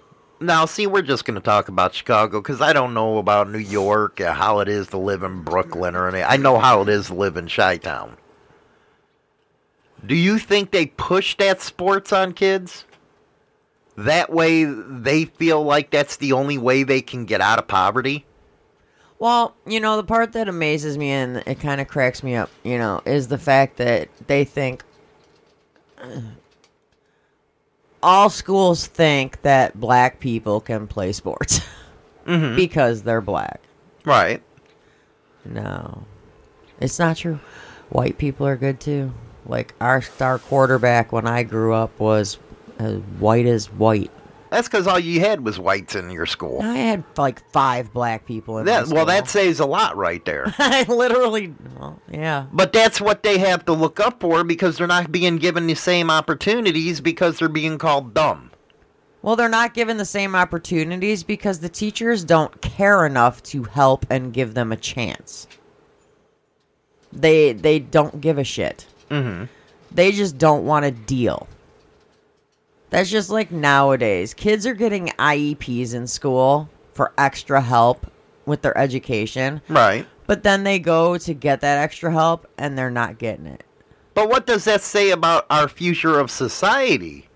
Now, see, we're just going to talk about Chicago because I don't know about New York, how it is to live in Brooklyn or any I know how it is to live in Chi Town. Do you think they push that sports on kids? That way they feel like that's the only way they can get out of poverty?
Well, you know, the part that amazes me and it kind of cracks me up, you know, is the fact that they think *clears throat* all schools think that black people can play sports *laughs*
Mm-hmm.
because they're black.
Right.
No, it's not true. White people are good too. Like our star quarterback when I grew up was as white as white.
That's because all you had was whites in your school.
I had like five black people in
That,
school.
well, that says a lot right there. *laughs*
I literally, well, yeah.
But that's what they have to look up for because they're not being given the same opportunities because they're being called dumb.
Well, they're not given the same opportunities because the teachers don't care enough to help and give them a chance. They they don't give a shit.
Mm-hmm.
They just don't want to deal. That's just like nowadays. Kids are getting IEPs in school for extra help with their education,
Right.
but then they go to get that extra help and they're not getting it.
But what does that say about our future of society?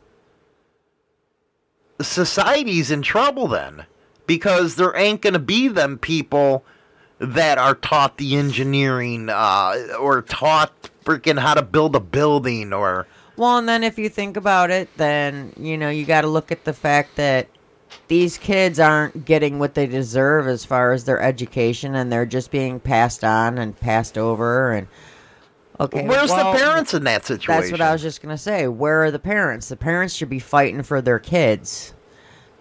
Society's in trouble then because there ain't going to be them people that are taught the engineering uh, or taught freaking how to build a building or
Well, and then if you think about it, then you know you got to look at the fact that these kids aren't getting what they deserve as far as their education, and they're just being passed on and passed over. And okay,
where's
well,
the parents in that situation?
That's what I was just gonna say. Where are the parents? The parents should be fighting for their kids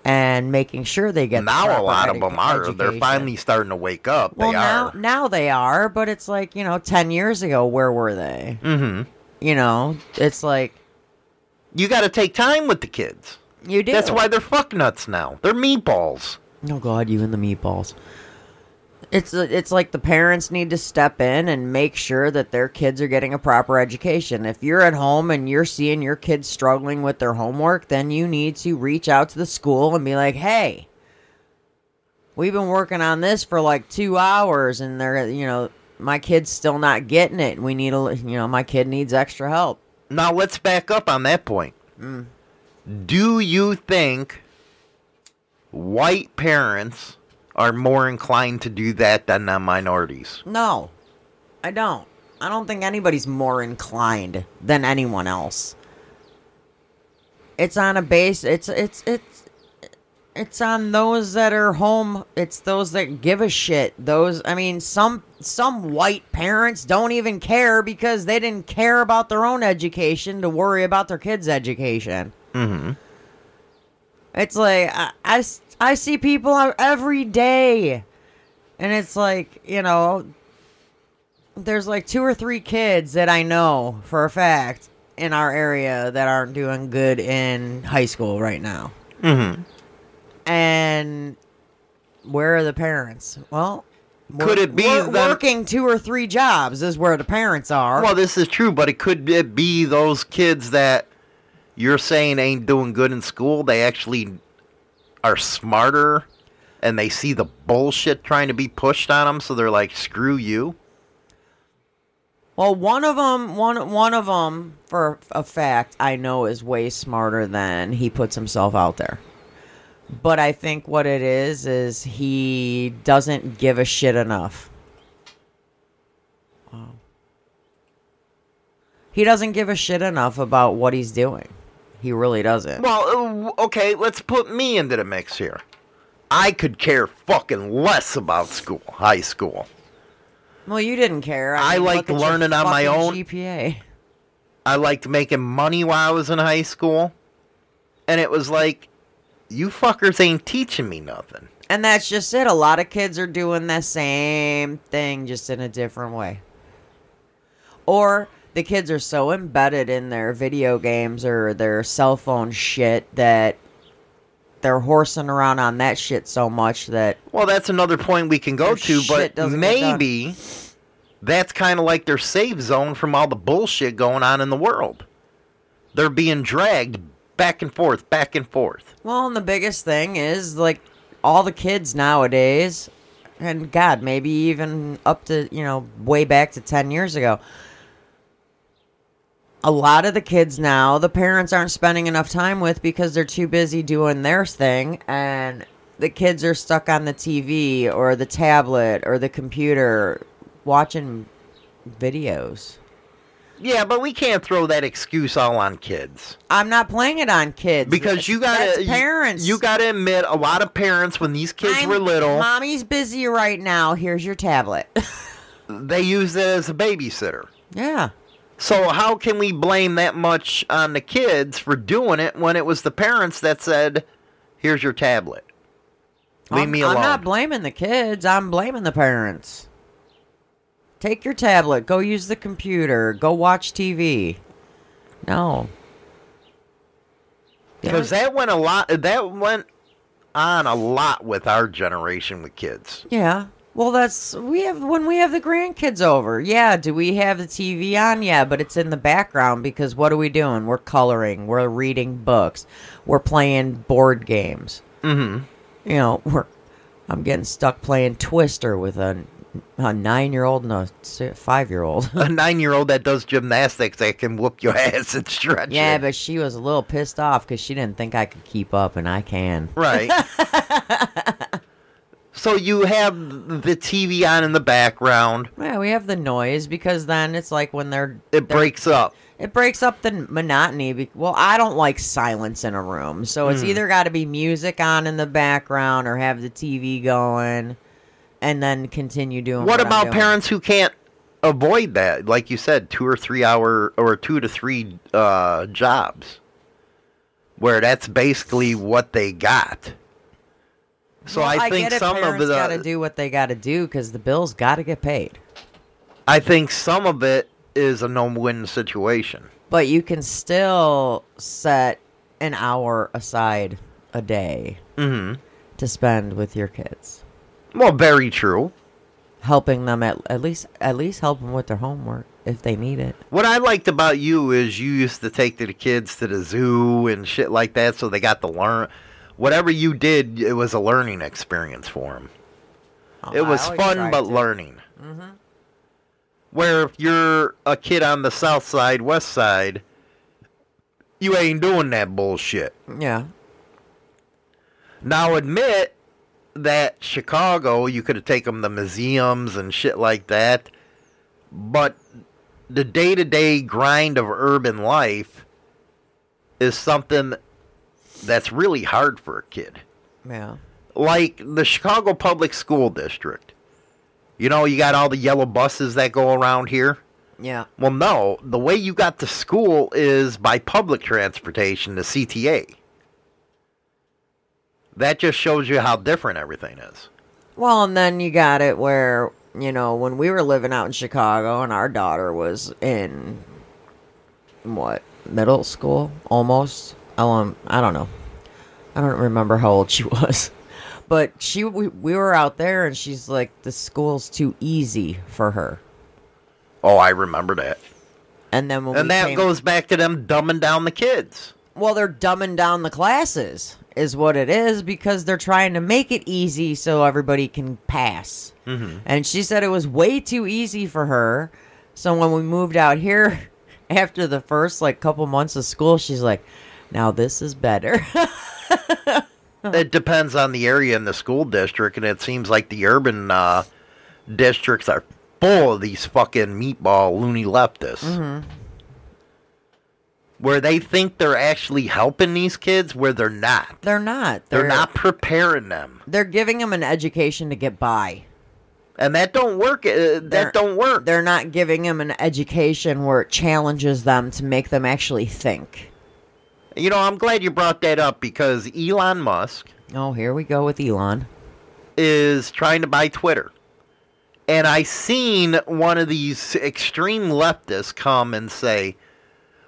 and making sure they get the
now a
proper
lot of them are. They're finally starting to wake up.
Well,
they
now
are.
now they are, but it's like you know, ten years ago, where were they?
Mm-hmm.
You know, it's like
You got to take time with the kids.
you do.
That's why they're fuck nuts now. They're meatballs.
Oh God, you and the meatballs. It's it's like the parents need to step in and make sure that their kids are getting a proper education. If you're at home and you're seeing your kids struggling with their homework, then you need to reach out to the school and be like, "Hey, we've been working on this for like two hours, and they're you know my kid's still not getting it. We need a you know my kid needs extra help.
Now let's back up on that point.
Mm.
Do you think white parents are more inclined to do that than the minorities?
No, I don't. I don't think anybody's more inclined than anyone else. It's on a base. It's it's it's it's on those that are home. It's those that give a shit. Those I mean, some some white parents don't even care because they didn't care about their own education to worry about their kids' education.
Mm-hmm.
It's like I, I I see people every day, and it's like you know, there's like two or three kids that I know for a fact in our area that aren't doing good in high school right now.
Mm-hmm.
And where are the parents? Well,
Could it be them-
working two or three jobs? Is where the parents are.
Well, this is true, but it could it be those kids that you're saying ain't doing good in school. They actually are smarter, and they see the bullshit trying to be pushed on them, so they're like, "Screw you."
Well, one of them, one one of them, for a fact, I know is way smarter than he puts himself out there. But I think what it is is he doesn't give a shit enough. Wow. He doesn't give a shit enough about what he's doing. He really doesn't.
Well, uh, okay, let's put me into the mix here. I could care fucking less about school, high school.
Well, you didn't care.
I
mean,
liked
look at your
learning on my own.
GPA.
I liked making money while I was in high school, and it was like, you fuckers ain't teaching me nothing.
And that's just it. A lot of kids are doing the same thing, just in a different way. Or the kids are so embedded in their video games or their cell phone shit that they're horsing around on that shit so much that
Well, that's another point we can go to, but
doesn't get done.
maybe that's kind of like their safe zone from all the bullshit going on in the world. They're being dragged back and forth, back and forth.
Well, and the biggest thing is like all the kids nowadays, and God, maybe even up to, you know, way back to 10 years ago. A lot of the kids now, the parents aren't spending enough time with because they're too busy doing their thing, and the kids are stuck on the TV or the tablet or the computer watching videos.
Yeah, but we can't throw that excuse all on kids
I'm not playing it on kids
because you gotta
That's
you-
parents.
You, gotta admit, a lot of parents when these kids
I'm-
were little,
Mommy's busy right now. Here's your tablet. *laughs*
they use it as a babysitter.
yeah.
So how can we blame that much on the kids for doing it when it was the parents that said, "Here's your tablet, leave
I'm,
me alone."
I'm not blaming the kids. I'm blaming the parents. Take your tablet. Go use the computer. Go watch TV. No.
Because that went a lot. That went on a lot with our generation with kids.
Yeah. Well, that's we have when we have the grandkids over. Yeah. Do we have the TV on? Yeah, but it's in the background because what are we doing? We're coloring. We're reading books. We're playing board games.
Mm-hmm.
You know, we're. I'm getting stuck playing Twister with a, a nine year old and a five year old. *laughs*
A nine-year-old that does gymnastics that can whoop your *laughs* ass and stretch
Yeah,
it.
but she was a little pissed off because she didn't think I could keep up, and I can.
Right. *laughs* so you have the TV on in the background.
Yeah, we have the noise because then it's like when they're
It
they're-
breaks up.
It breaks up the monotony. be- Well, I don't like silence in a room, so it's
Hmm.
either got to be music on in the background or have the TV going, and then continue doing.
What
What,
about parents who can't avoid that? Like you said, two or three hour or two to three uh, jobs, where that's basically what they got. So
Well,
I think
get it,
some of the
got to do what they got to do because the bills got to get paid.
I think some of it is a no-win situation.
But you can still set an hour aside a day
hmm
to spend with your kids,
Well, very true.
helping them at at least at least help them with their homework if they need it.
What I liked about you is you used to take the kids to the zoo and shit like that, so they got to learn. Whatever you did, it was a learning experience for him.
Oh,
it was fun, but
to.
learning. Mm-hmm. Where if you're a kid on the south side, west side, you ain't doing that bullshit.
Yeah.
Now, admit that Chicago, you could have taken them to museums and shit like that, but the day to day grind of urban life is something that's really hard for a kid.
Yeah.
Like the Chicago Public School District. You know, you got all the yellow buses that go around here.
Yeah.
Well, no, the way you got to school is by public transportation, the CTA. That just shows you how different everything is.
Well, and then you got it where, you know, when we were living out in Chicago and our daughter was in what, middle school almost? Um, I don't know. I don't remember how old she *laughs* was. But she we, we were out there and she's like the school's too easy for her.
Oh, I remember that.
And then when
And
we
that
came-
goes back to them dumbing down the kids.
Well, they're dumbing down the classes, is what it is, because they're trying to make it easy so everybody can pass.
Mm-hmm.
And she said it was way too easy for her. So when we moved out here, *laughs* after the first like couple months of school, she's like, "Now this is better." *laughs*
It depends on the area in the school district, and it seems like the urban uh, districts are full of these fucking meatball loony leftists.
Mhm.
Where they think they're actually helping these kids, where they're not.
They're not.
They're, not preparing them,
They're giving them an education to get by.
and that don't work. Uh,
They're-
that don't work.
They're not giving them an education where it challenges them to make them actually think.
You know, I'm glad you brought that up because Elon Musk
Oh, here we go with Elon.
is trying to buy Twitter. And I seen one of these extreme leftists come and say,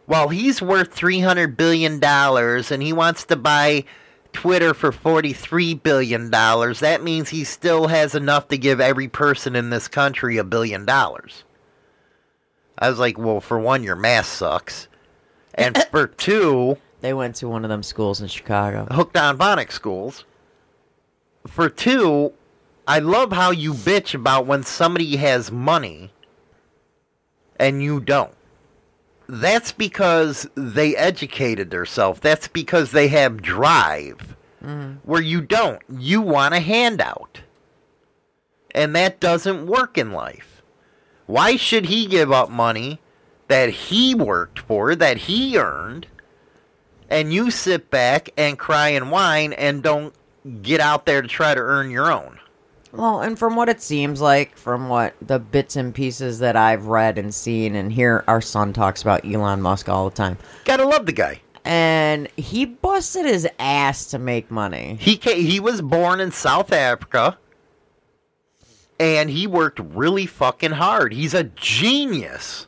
"Well, he's worth 300 billion dollars and he wants to buy Twitter for 43 billion dollars. That means he still has enough to give every person in this country a billion dollars." I was like, "Well, for one, your math sucks. And for *coughs* two,
They went to one of them schools in Chicago.
hooked on phonics schools. For two, I love how you bitch about when somebody has money and you don't. That's because they educated themselves. That's because they have drive. Mm-hmm. Where you don't. You want a handout. And that doesn't work in life. Why should he give up money that he worked for, that he earned, and you sit back and cry and whine and don't get out there to try to earn your own?
Well, and from what it seems like, from what the bits and pieces that I've read and seen, and here our son talks about Elon Musk all the time,
Gotta love the guy.
and he busted his ass to make money.
He ca he was born in South Africa, and he worked really fucking hard. He's a genius.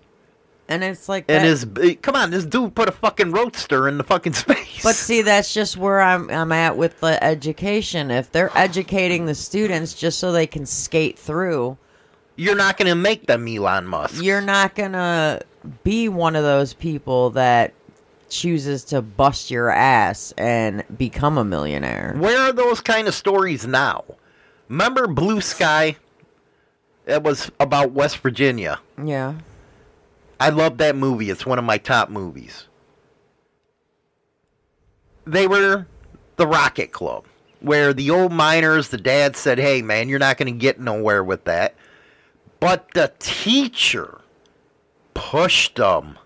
And it's like,
And
that-
his eh, come on, this dude put a fucking roadster in the fucking *laughs* space.
but see, that's just where I'm I'm at with the education. If they're educating the students just so they can skate through,
you're not gonna make them Elon Musk.
you're not gonna be one of those people that chooses to bust your ass and become a millionaire.
Where are those kind of stories now? Remember Blue Sky? It was about West Virginia.
Yeah.
I love that movie. It's one of my top movies. They were the Rocket Club, where the old miners, the dad said, hey, man, you're not going to get nowhere with that. But the teacher pushed them.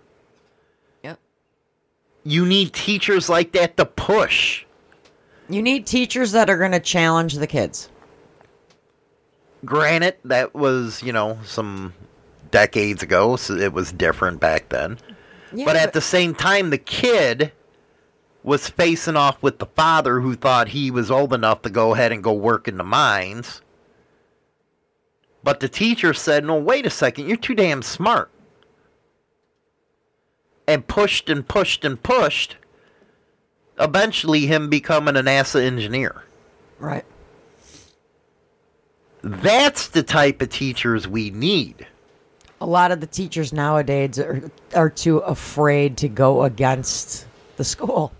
Yep.
You need teachers like that to push.
You need teachers that are going to challenge the kids.
Granted, that was, you know, some decades ago, so it was different back then.
Yeah,
but at the same time, the kid was facing off with the father who thought he was old enough to go ahead and go work in the mines. But the teacher said, No, wait a second, you're too damn smart. And pushed and pushed and pushed, eventually, him becoming a NASA engineer.
Right.
That's the type of teachers we need.
A lot of the teachers nowadays are are too afraid to go against the school.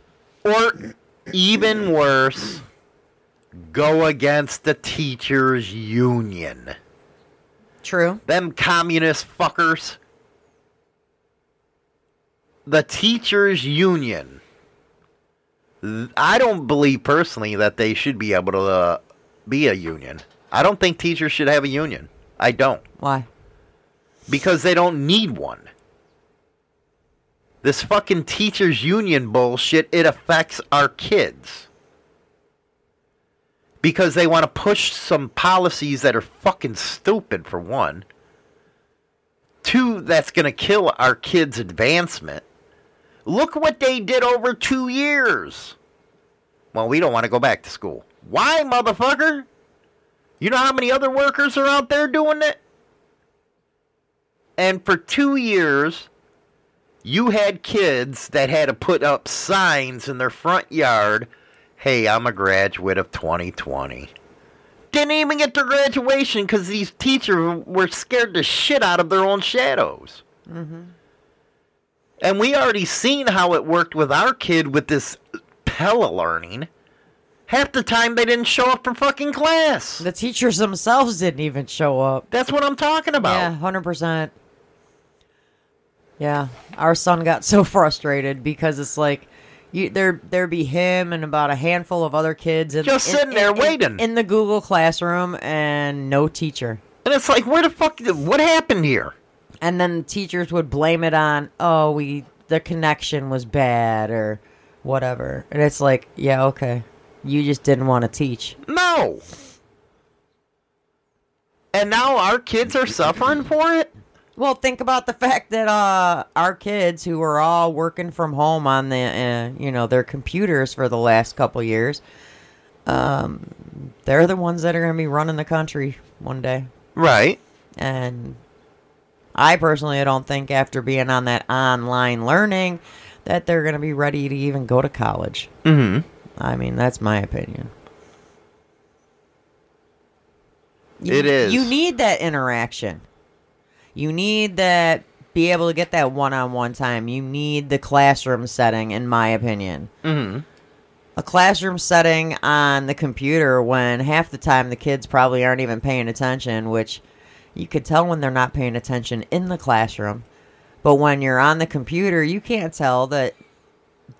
Or Even worse, go against the teachers' union.
True.
Them communist fuckers. The teachers' union. I don't believe personally that they should be able to uh, be a union. I don't think teachers should have a union. I don't.
Why?
Because they don't need one. This fucking teachers union bullshit, it affects our kids. Because they want to push some policies that are fucking stupid, for one. Two, that's going to kill our kids' advancement. Look what they did over two years. Well, we don't want to go back to school. Why, motherfucker? You know how many other workers are out there doing it? And for two years, you had kids that had to put up signs in their front yard hey, I'm a graduate of 2020. Didn't even get their graduation because these teachers were scared the shit out of their own shadows.
Mm-hmm.
And we already seen how it worked with our kid with this Pella learning. Half the time they didn't show up for fucking class.
The teachers themselves didn't even show up.
That's what I'm talking about.
Yeah, hundred percent. Yeah, our son got *laughs* so frustrated because it's like, you there there be him and about a handful of other kids in,
Just
in-
sitting there
in- in-
waiting.
in the Google Classroom and no teacher.
And it's like, where the fuck? What happened here?
And then teachers would blame it on, oh, we the connection was bad or whatever. And it's like, yeah, okay, you just didn't want to teach.
No. And now our kids are suffering for it?
Well, think about the fact that uh, our kids who are all working from home on the uh, you know their computers for the last couple years, um, they're the ones that are going to be running the country one day.
Right.
And I personally don't think after being on that online learning that they're going to be ready to even go to college.
Mm-hmm.
I mean, that's my opinion. You,
It is.
You need that interaction. You need that be able to get that one-on-one time. You need the classroom setting in my opinion.
Mm-hmm.
A classroom setting on the computer when half the time the kids probably aren't even paying attention, which you could tell when they're not paying attention in the classroom. But when you're on the computer, you can't tell that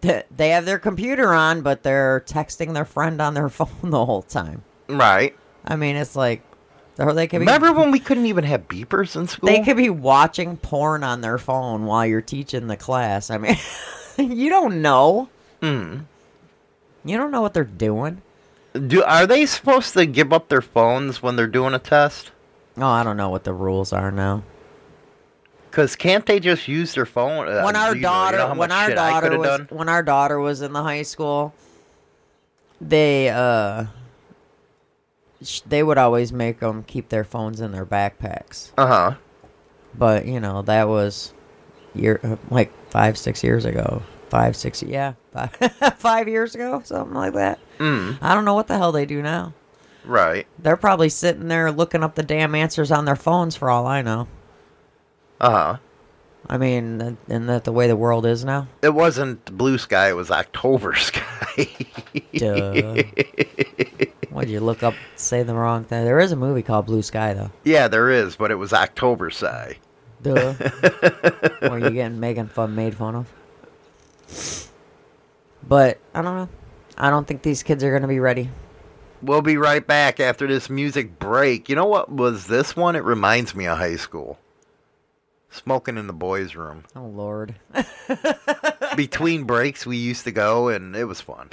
that they have their computer on, but they're texting their friend on their *laughs* phone the whole time.
Right.
I mean, it's like, or they could be.
Remember when we couldn't even have beepers in school?
They could be watching porn on their phone while you're teaching the class. I mean, *laughs* you don't know.
Hmm.
You don't know what they're doing.
Do are they supposed to give up their phones when they're doing a test?
Oh, I don't know what the rules are now.
Because can't they just use their phone? Uh,
when our
you know- you
daughter,
know
when our daughter was,
done?
when our daughter was in the high school, they uh, they would always make them keep their phones in their backpacks.
Uh huh.
But you know that was year uh, like five six years ago. Five six yeah five, *laughs* five years ago something like that.
Mm.
I don't know what the hell they do now.
Right.
They're probably sitting there looking up the damn answers on their phones for all I know.
Uh huh.
I mean, isn't that the way the world is now?
It wasn't blue sky. It was October *laughs* sky.
Duh. Why'd you look up, say the wrong thing? There is a movie called Blue Sky, though.
yeah, there is, but it was October sky.
Duh. *laughs* Were you getting making fun, made fun of? But I don't know. I don't think these kids are gonna be ready.
We'll be right back after this music break. You know what was this one? It reminds me of high school. Smoking in the boys' room.
Oh Lord. *laughs*
Between breaks, we used to go, and it was fun.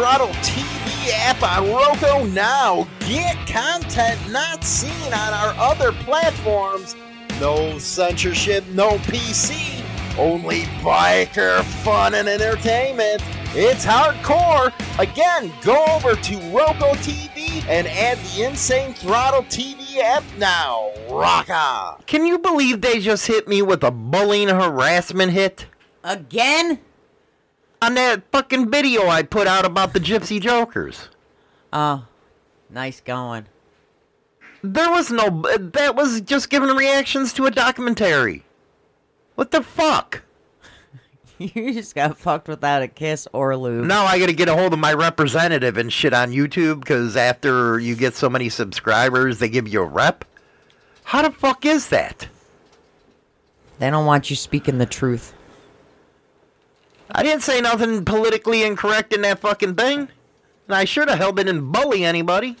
Throttle TV app on Roku now. Get content not seen on our other platforms. No censorship, no PC, only biker fun and entertainment. It's hardcore. Again, go over to Roku TV and add the Insane Throttle TV app now. Rock on. Can you believe they just hit me with a bullying harassment hit?
Again?
On that fucking video I put out about the Gypsy Jokers.
Oh, nice going.
There was no. That was just giving reactions to a documentary. What the fuck? *laughs*
You just got fucked without a kiss or a lube.
Now I gotta get a hold of my representative and shit on YouTube because after you get so many subscribers, they give you a rep. How the fuck is that?
They don't want you speaking the truth.
I didn't say nothing politically incorrect in that fucking thing. And I sure the hell didn't bully anybody.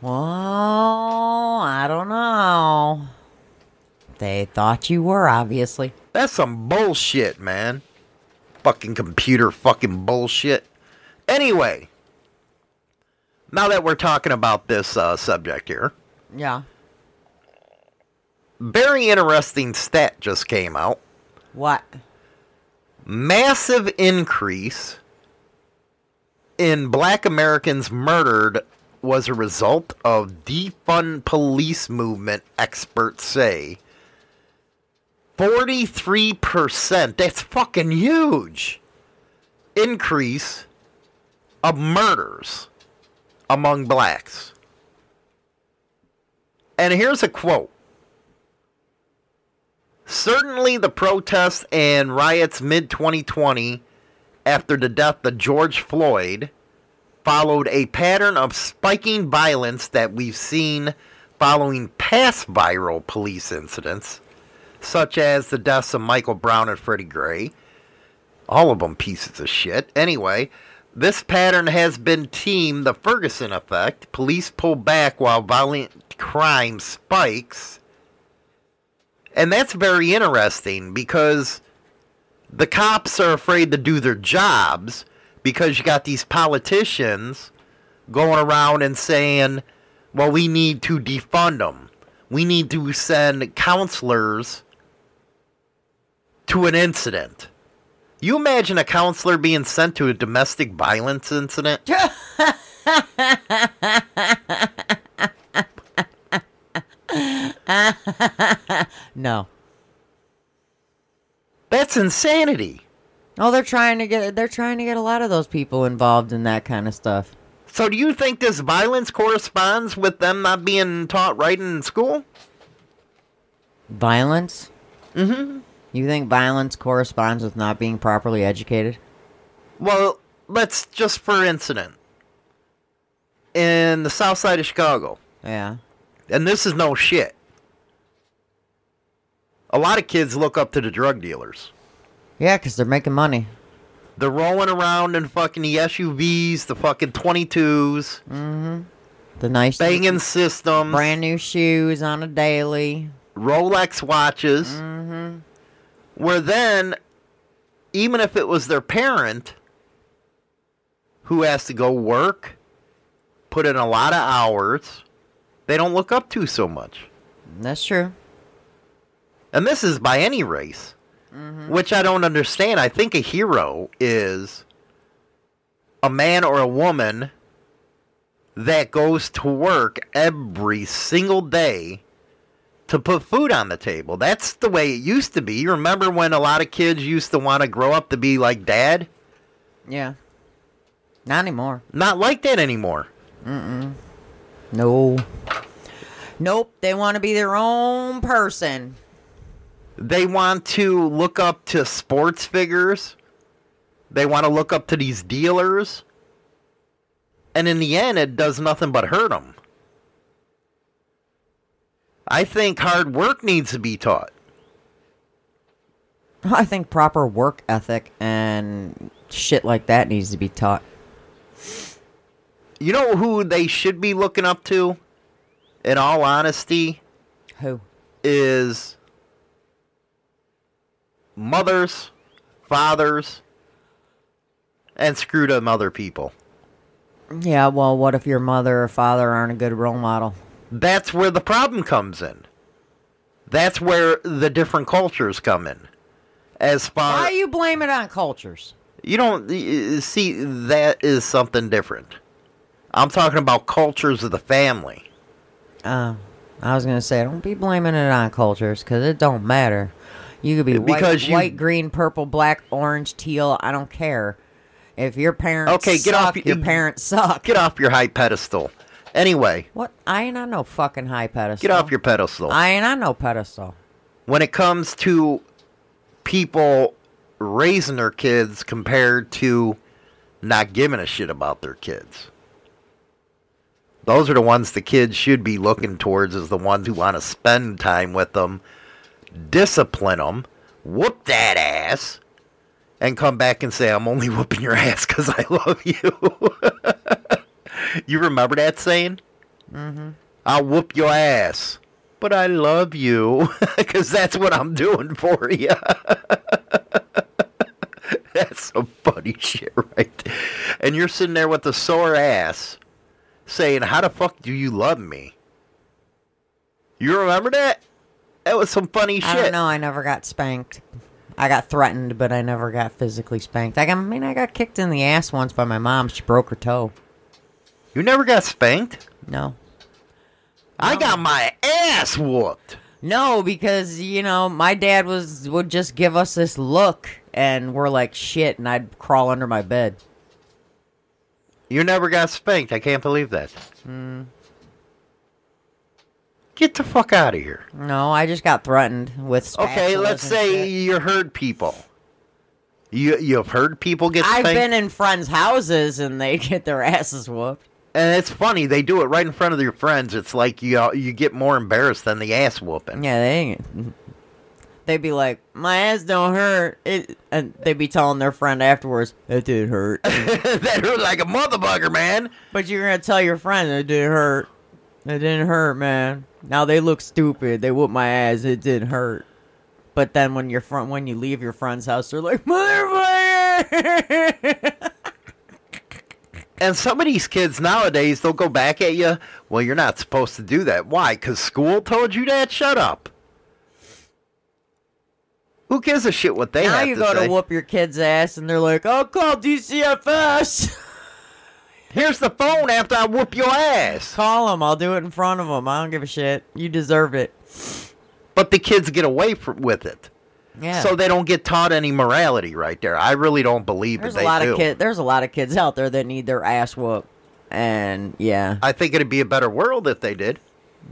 Well, I don't know. They thought you were, obviously.
That's some bullshit, man. Fucking computer fucking bullshit. Anyway, Now that we're talking about this uh, subject here,
Yeah.
very interesting stat just came out.
What?
Massive increase in black Americans murdered was a result of defund police movement, experts say. 43%, that's fucking huge. Increase of murders among blacks. And here's a quote. Certainly, the protests and riots mid 2020 after the death of George Floyd followed a pattern of spiking violence that we've seen following past viral police incidents, such as the deaths of Michael Brown and Freddie Gray. All of them pieces of shit. Anyway, this pattern has been teamed the Ferguson effect. Police pull back while violent crime spikes. And that's very interesting because the cops are afraid to do their jobs because you got these politicians going around and saying, well, we need to defund them. We need to send counselors to an incident. You imagine a counselor being sent to a domestic violence incident? *laughs* *laughs*
no.
That's insanity.
Oh, they're trying to get they're trying to get a lot of those people involved in that kind of stuff.
So, do you think this violence corresponds with them not being taught writing in school?
Violence?
Mm-hmm.
You think violence corresponds with not being properly educated?
Well, let's just for incident. In the south side of Chicago,
Yeah.
and this is no shit. A lot of kids look up to the drug dealers.
Yeah, because they're making money.
They're rolling around in fucking the SUVs, the fucking 22s,
Mm-hmm. The nice
banging systems,
brand new shoes on a daily.
Rolex watches.
Mm-hmm.
Where then, even if it was their parent who has to go work, put in a lot of hours, they don't look up to so much.
That's true.
And this is by any race, mm-hmm. which I don't understand. I think a hero is a man or a woman that goes to work every single day to put food on the table. That's the way it used to be. You remember when a lot of kids used to want to grow up to be like dad?
Yeah. Not anymore.
Not like that anymore.
Mm-mm. No. Nope. They want to be their own person.
They want to look up to sports figures. They want to look up to these dealers. And in the end, it does nothing but hurt them. I think hard work needs to be taught.
I think proper work ethic and shit like that needs to be taught.
You know who they should be looking up to, in all honesty?
Who?
Is mothers, fathers, and screwed up other people.
Yeah, well, what if your mother or father aren't a good role model?
That's where the problem comes in. That's where the different cultures come in. As far
Why you blame it on cultures?
you don't see that is something different. I'm talking about cultures of the family.
Uh, I was gonna say, don't be blaming it on cultures because it don't matter. You could be
Because
white,
you-
white, green, purple, black, orange, teal. I don't care. If your parents
Okay, get
suck,
off
your parents suck.
Get off your high pedestal. Anyway,
What? I ain't on no fucking high pedestal.
get off your pedestal.
I ain't on no pedestal.
when it comes to people raising their kids compared to not giving a shit about their kids. Those are the ones the kids should be looking towards as the ones who want to spend time with them, discipline them, whoop that ass, and come back and say, I'm only *laughs* whooping your ass because I love you. *laughs* you remember that saying?
Mm-hmm.
I'll whoop your ass, but I love you *laughs* because that's what I'm doing for you. that's some funny shit, right? And you're sitting there with a sore ass, saying, How the fuck do you love me? You remember that? That was some funny
I
shit.
don't know. I never got spanked. I got threatened, but I never got physically spanked. I, got, I mean, I got kicked in the ass once by my mom. She broke her toe.
You never got spanked?
No.
I got my ass whooped.
No, because you know my dad was would just give us this look, and we're like shit, and I'd crawl under my bed.
You never got spanked. I can't believe that.
Mm,
Get the fuck out of here.
no, I just got threatened with.
Okay, let's say
shit.
you heard people. You you've heard people get
I've
spanked,
been in friends' houses and they *laughs* get their asses whooped.
and it's funny. They do it right in front of your friends. It's like you uh, you get more embarrassed than the ass whooping.
Yeah, they ain't. They'd be like, "My ass don't hurt," it, and they'd be telling their friend afterwards, "It did hurt." *laughs*
that hurt like a motherfucker, man.
But you're gonna tell your friend it didn't hurt. It didn't hurt, man. Now they look stupid. They whoop my ass. It didn't hurt. But then when you're front, when you leave your friend's house, they're like, "Motherfucker!"
And some of these kids nowadays, they'll go back at you. Well, you're not supposed to do that. Why? Because school told you that? Shut up. Who gives a shit what they
now
have
you
to
go
say?
to whoop your kid's ass, and they're like, "I'll call DCFS." *laughs*
Here's the phone after I whoop your ass.
Call them. I'll do it in front of them. I don't give a shit. You deserve it.
But the kids get away from, with it.
Yeah.
So they don't get taught any morality right there. I really don't believe
There's
that
a lot
do.
of kids. There's a lot of kids out there that need their ass whooped, and yeah,
I think it'd be a better world if they did.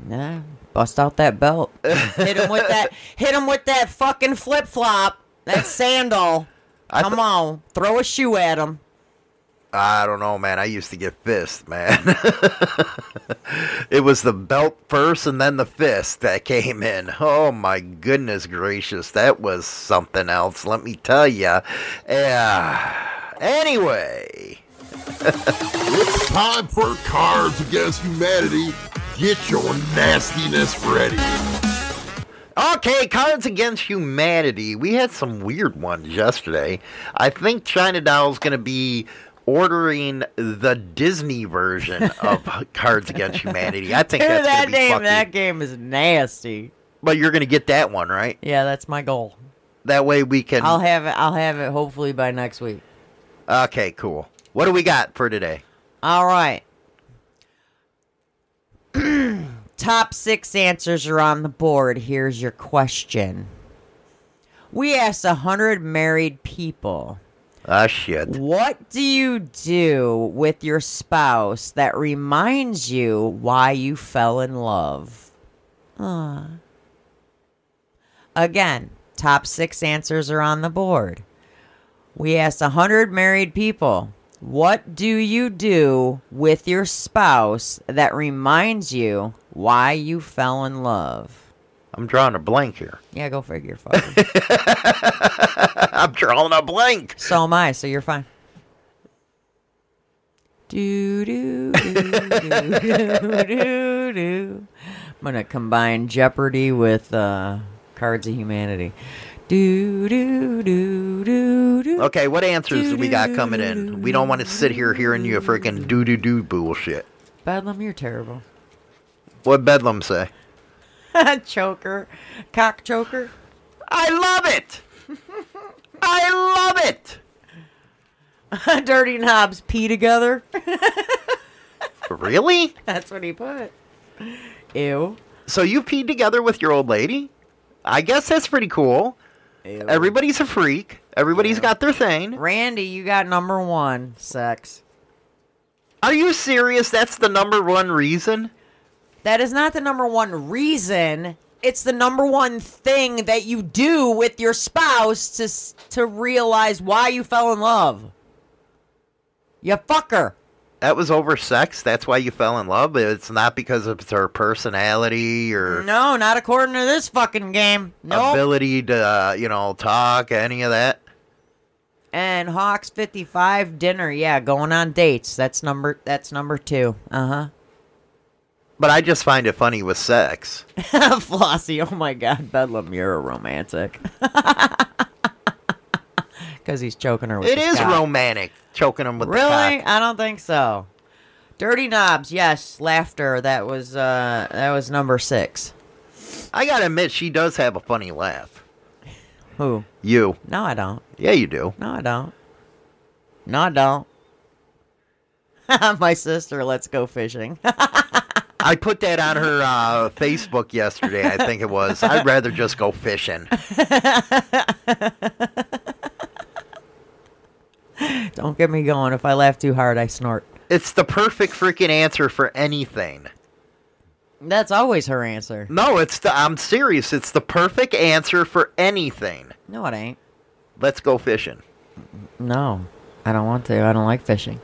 yeah. Bust out that belt. *laughs* hit him with that. Hit him with that fucking flip flop. That sandal. Come
th-
on, throw a shoe at him.
I don't know, man. I used to get fist, man. *laughs* it was the belt first and then the fist that came in. Oh my goodness gracious, that was something else. Let me tell you. Yeah. Anyway, *laughs*
It's time for Cards Against Humanity. Get your nastiness ready.
okay, Cards Against Humanity. We had some weird ones yesterday. I think China Doll's going to be ordering the Disney version of *laughs* Cards Against Humanity. I think
Dude,
that's
that
going to be
game.
fucking.
That game is nasty.
But you're going to get that one, right?
Yeah, that's my goal.
That way we can.
I'll have it. I'll have it hopefully by next week.
Okay, cool. What do we got for today?
All right. *clears throat* Top six answers are on the board. Here's your question. We asked a hundred married people,
Ah, shit.
what do you do with your spouse that reminds you why you fell in love? Ah. Again, top six answers are on the board. We asked a hundred married people, what do you do with your spouse that reminds you why you fell in love?
I'm drawing a blank here.
Yeah, go figure. Fuck. *laughs*
I'm drawing a blank.
so am I, so you're fine. Do do do do do do do. I'm gonna combine Jeopardy with uh, Cards of Humanity. Do do do do do.
Okay, what answers do we got coming in? We don't want to sit here hearing you freaking doo doo doo bullshit.
Bedlam, you're terrible.
What Bedlam say? *laughs*
choker, cock choker.
I love it. *laughs* I love it. *laughs*
Dirty knobs pee together.
Really?
That's what he put. Ew.
So you peed together with your old lady? I guess that's pretty cool.
Ew.
Everybody's a freak. Everybody's got their thing.
Randy, you got number one. Sex.
Are you serious? That's the number one reason?
That is not the number one reason. It's the number one thing that you do with your spouse to to realize why you fell in love. You fucker.
That was over sex. That's why you fell in love. It's not because of her personality or
No, not according to this fucking game. Nope.
ability to, uh, you know, talk, any of that.
And Hawks 55 dinner. Yeah, going on dates. That's number that's number 2. Uh-huh.
But I just find it funny with sex. *laughs*
Flossie, oh my god, Bedlam, you're a romantic. *laughs* Because he's choking her with
It
his
is
cock.
romantic choking him with
Really?
the cock.
I don't think so. Dirty knobs, yes. Laughter. That was uh that was number six.
I gotta admit, she does have a funny laugh.
Who?
You.
No, I don't.
Yeah, you do.
No, I don't. No, I don't. *laughs* My sister, let's go fishing.
I put that on her uh, Facebook yesterday. I think it was. I'd rather just go fishing. *laughs*
don't get me going. If I laugh too hard, I snort.
It's the perfect freaking answer for anything.
That's always her answer.
No, it's the. I'm serious. It's the perfect answer for anything.
No, it ain't.
Let's go fishing.
No, I don't want to. I don't like fishing.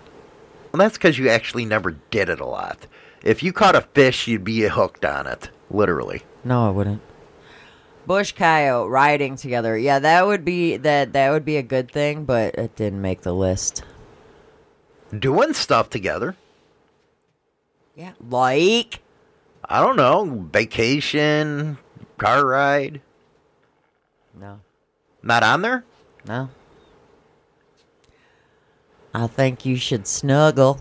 Well, that's because you actually never did it a lot. If you caught a fish, you'd be hooked on it, literally.
No, I wouldn't. Bush coyote riding together. Yeah, that would be that. That would be a good thing, but it didn't make the list.
Doing stuff together.
Yeah, like
I don't know, vacation, car ride.
no,
Not on there.
no. I think you should snuggle.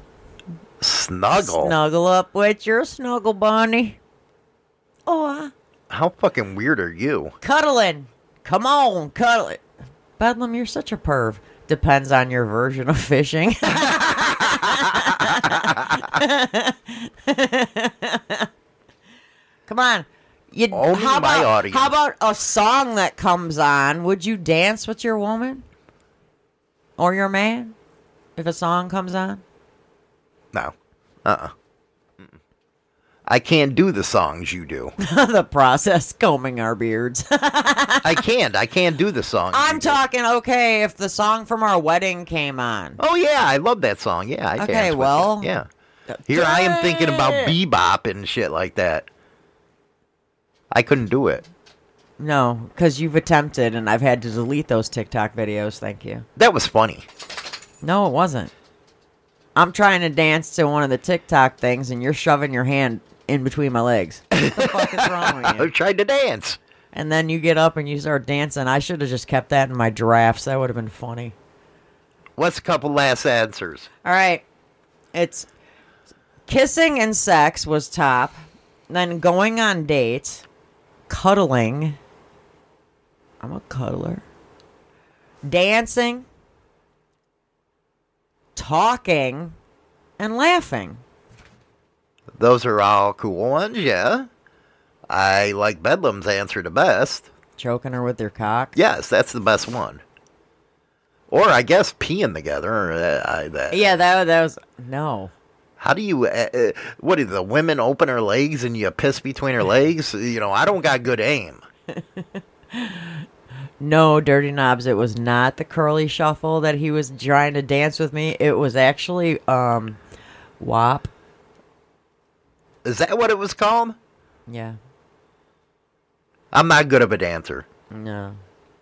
Snuggle.
Snuggle up with your snuggle bunny. Oh,
How fucking weird are you?
cuddling. Come on, cuddle it. Bedlam, you're such a perv. Depends on your version of fishing. *laughs* Come on. You,
Only
how
my
about,
audience.
How about a song that comes on? Would you dance with your woman? Or your man? If a song comes on?
No. Uh. uh I can't do the songs you do. *laughs*
the process combing our beards. *laughs*
I can't. I can't do the songs.
I'm talking okay if the song from our wedding came on.
Oh yeah, I love that song. Yeah. I
Okay,
dance with
well-
it. yeah. Here I am thinking about bebop and shit like that. I couldn't do it.
No, because you've attempted and I've had to delete those TikTok videos. Thank you.
That was funny.
No, it wasn't. I'm trying to dance to one of the TikTok things and you're shoving your hand in between my legs. What the fuck is wrong with *laughs* you?
I
you?
tried to dance.
And then you get up and you start dancing. I should have just kept that in my drafts. That would have been funny.
What's a couple last answers?
All right. It's kissing and sex was top. Then going on dates, cuddling. I'm a cuddler. Dancing, talking, and laughing.
Those are all cool ones, yeah. I like Bedlam's answer the best.
Choking her with your cock.
Yes, that's the best one. Or I guess peeing together. Or, uh, I, that.
Yeah, that that was no.
How do you? Uh, uh, what do the women open her legs and you piss between her *laughs* legs? You know, I don't got good aim. *laughs*
No, Dirty Knobs, it was not the curly shuffle that he was trying to dance with me. It was actually um WAP.
Is that what it was called?
Yeah.
I'm not good of a dancer.
No.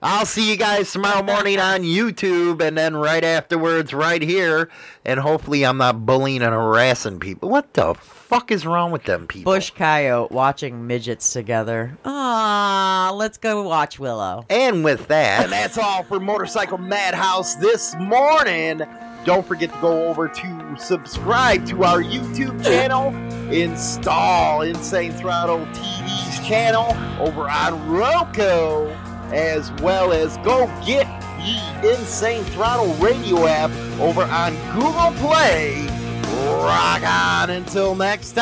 I'll see you guys tomorrow morning on YouTube and then right afterwards right here. And hopefully I'm not bullying and harassing people. What the fuck is wrong with them people?
Bush coyote watching midgets together. Ah, let's go watch Willow.
And with that, and *laughs* that's all for Motorcycle Madhouse this morning. Don't forget to go over to subscribe to our YouTube channel, install Insane Throttle TV's channel over on Roku, as well as go get the Insane Throttle radio app over on Google Play. Rock on until next time.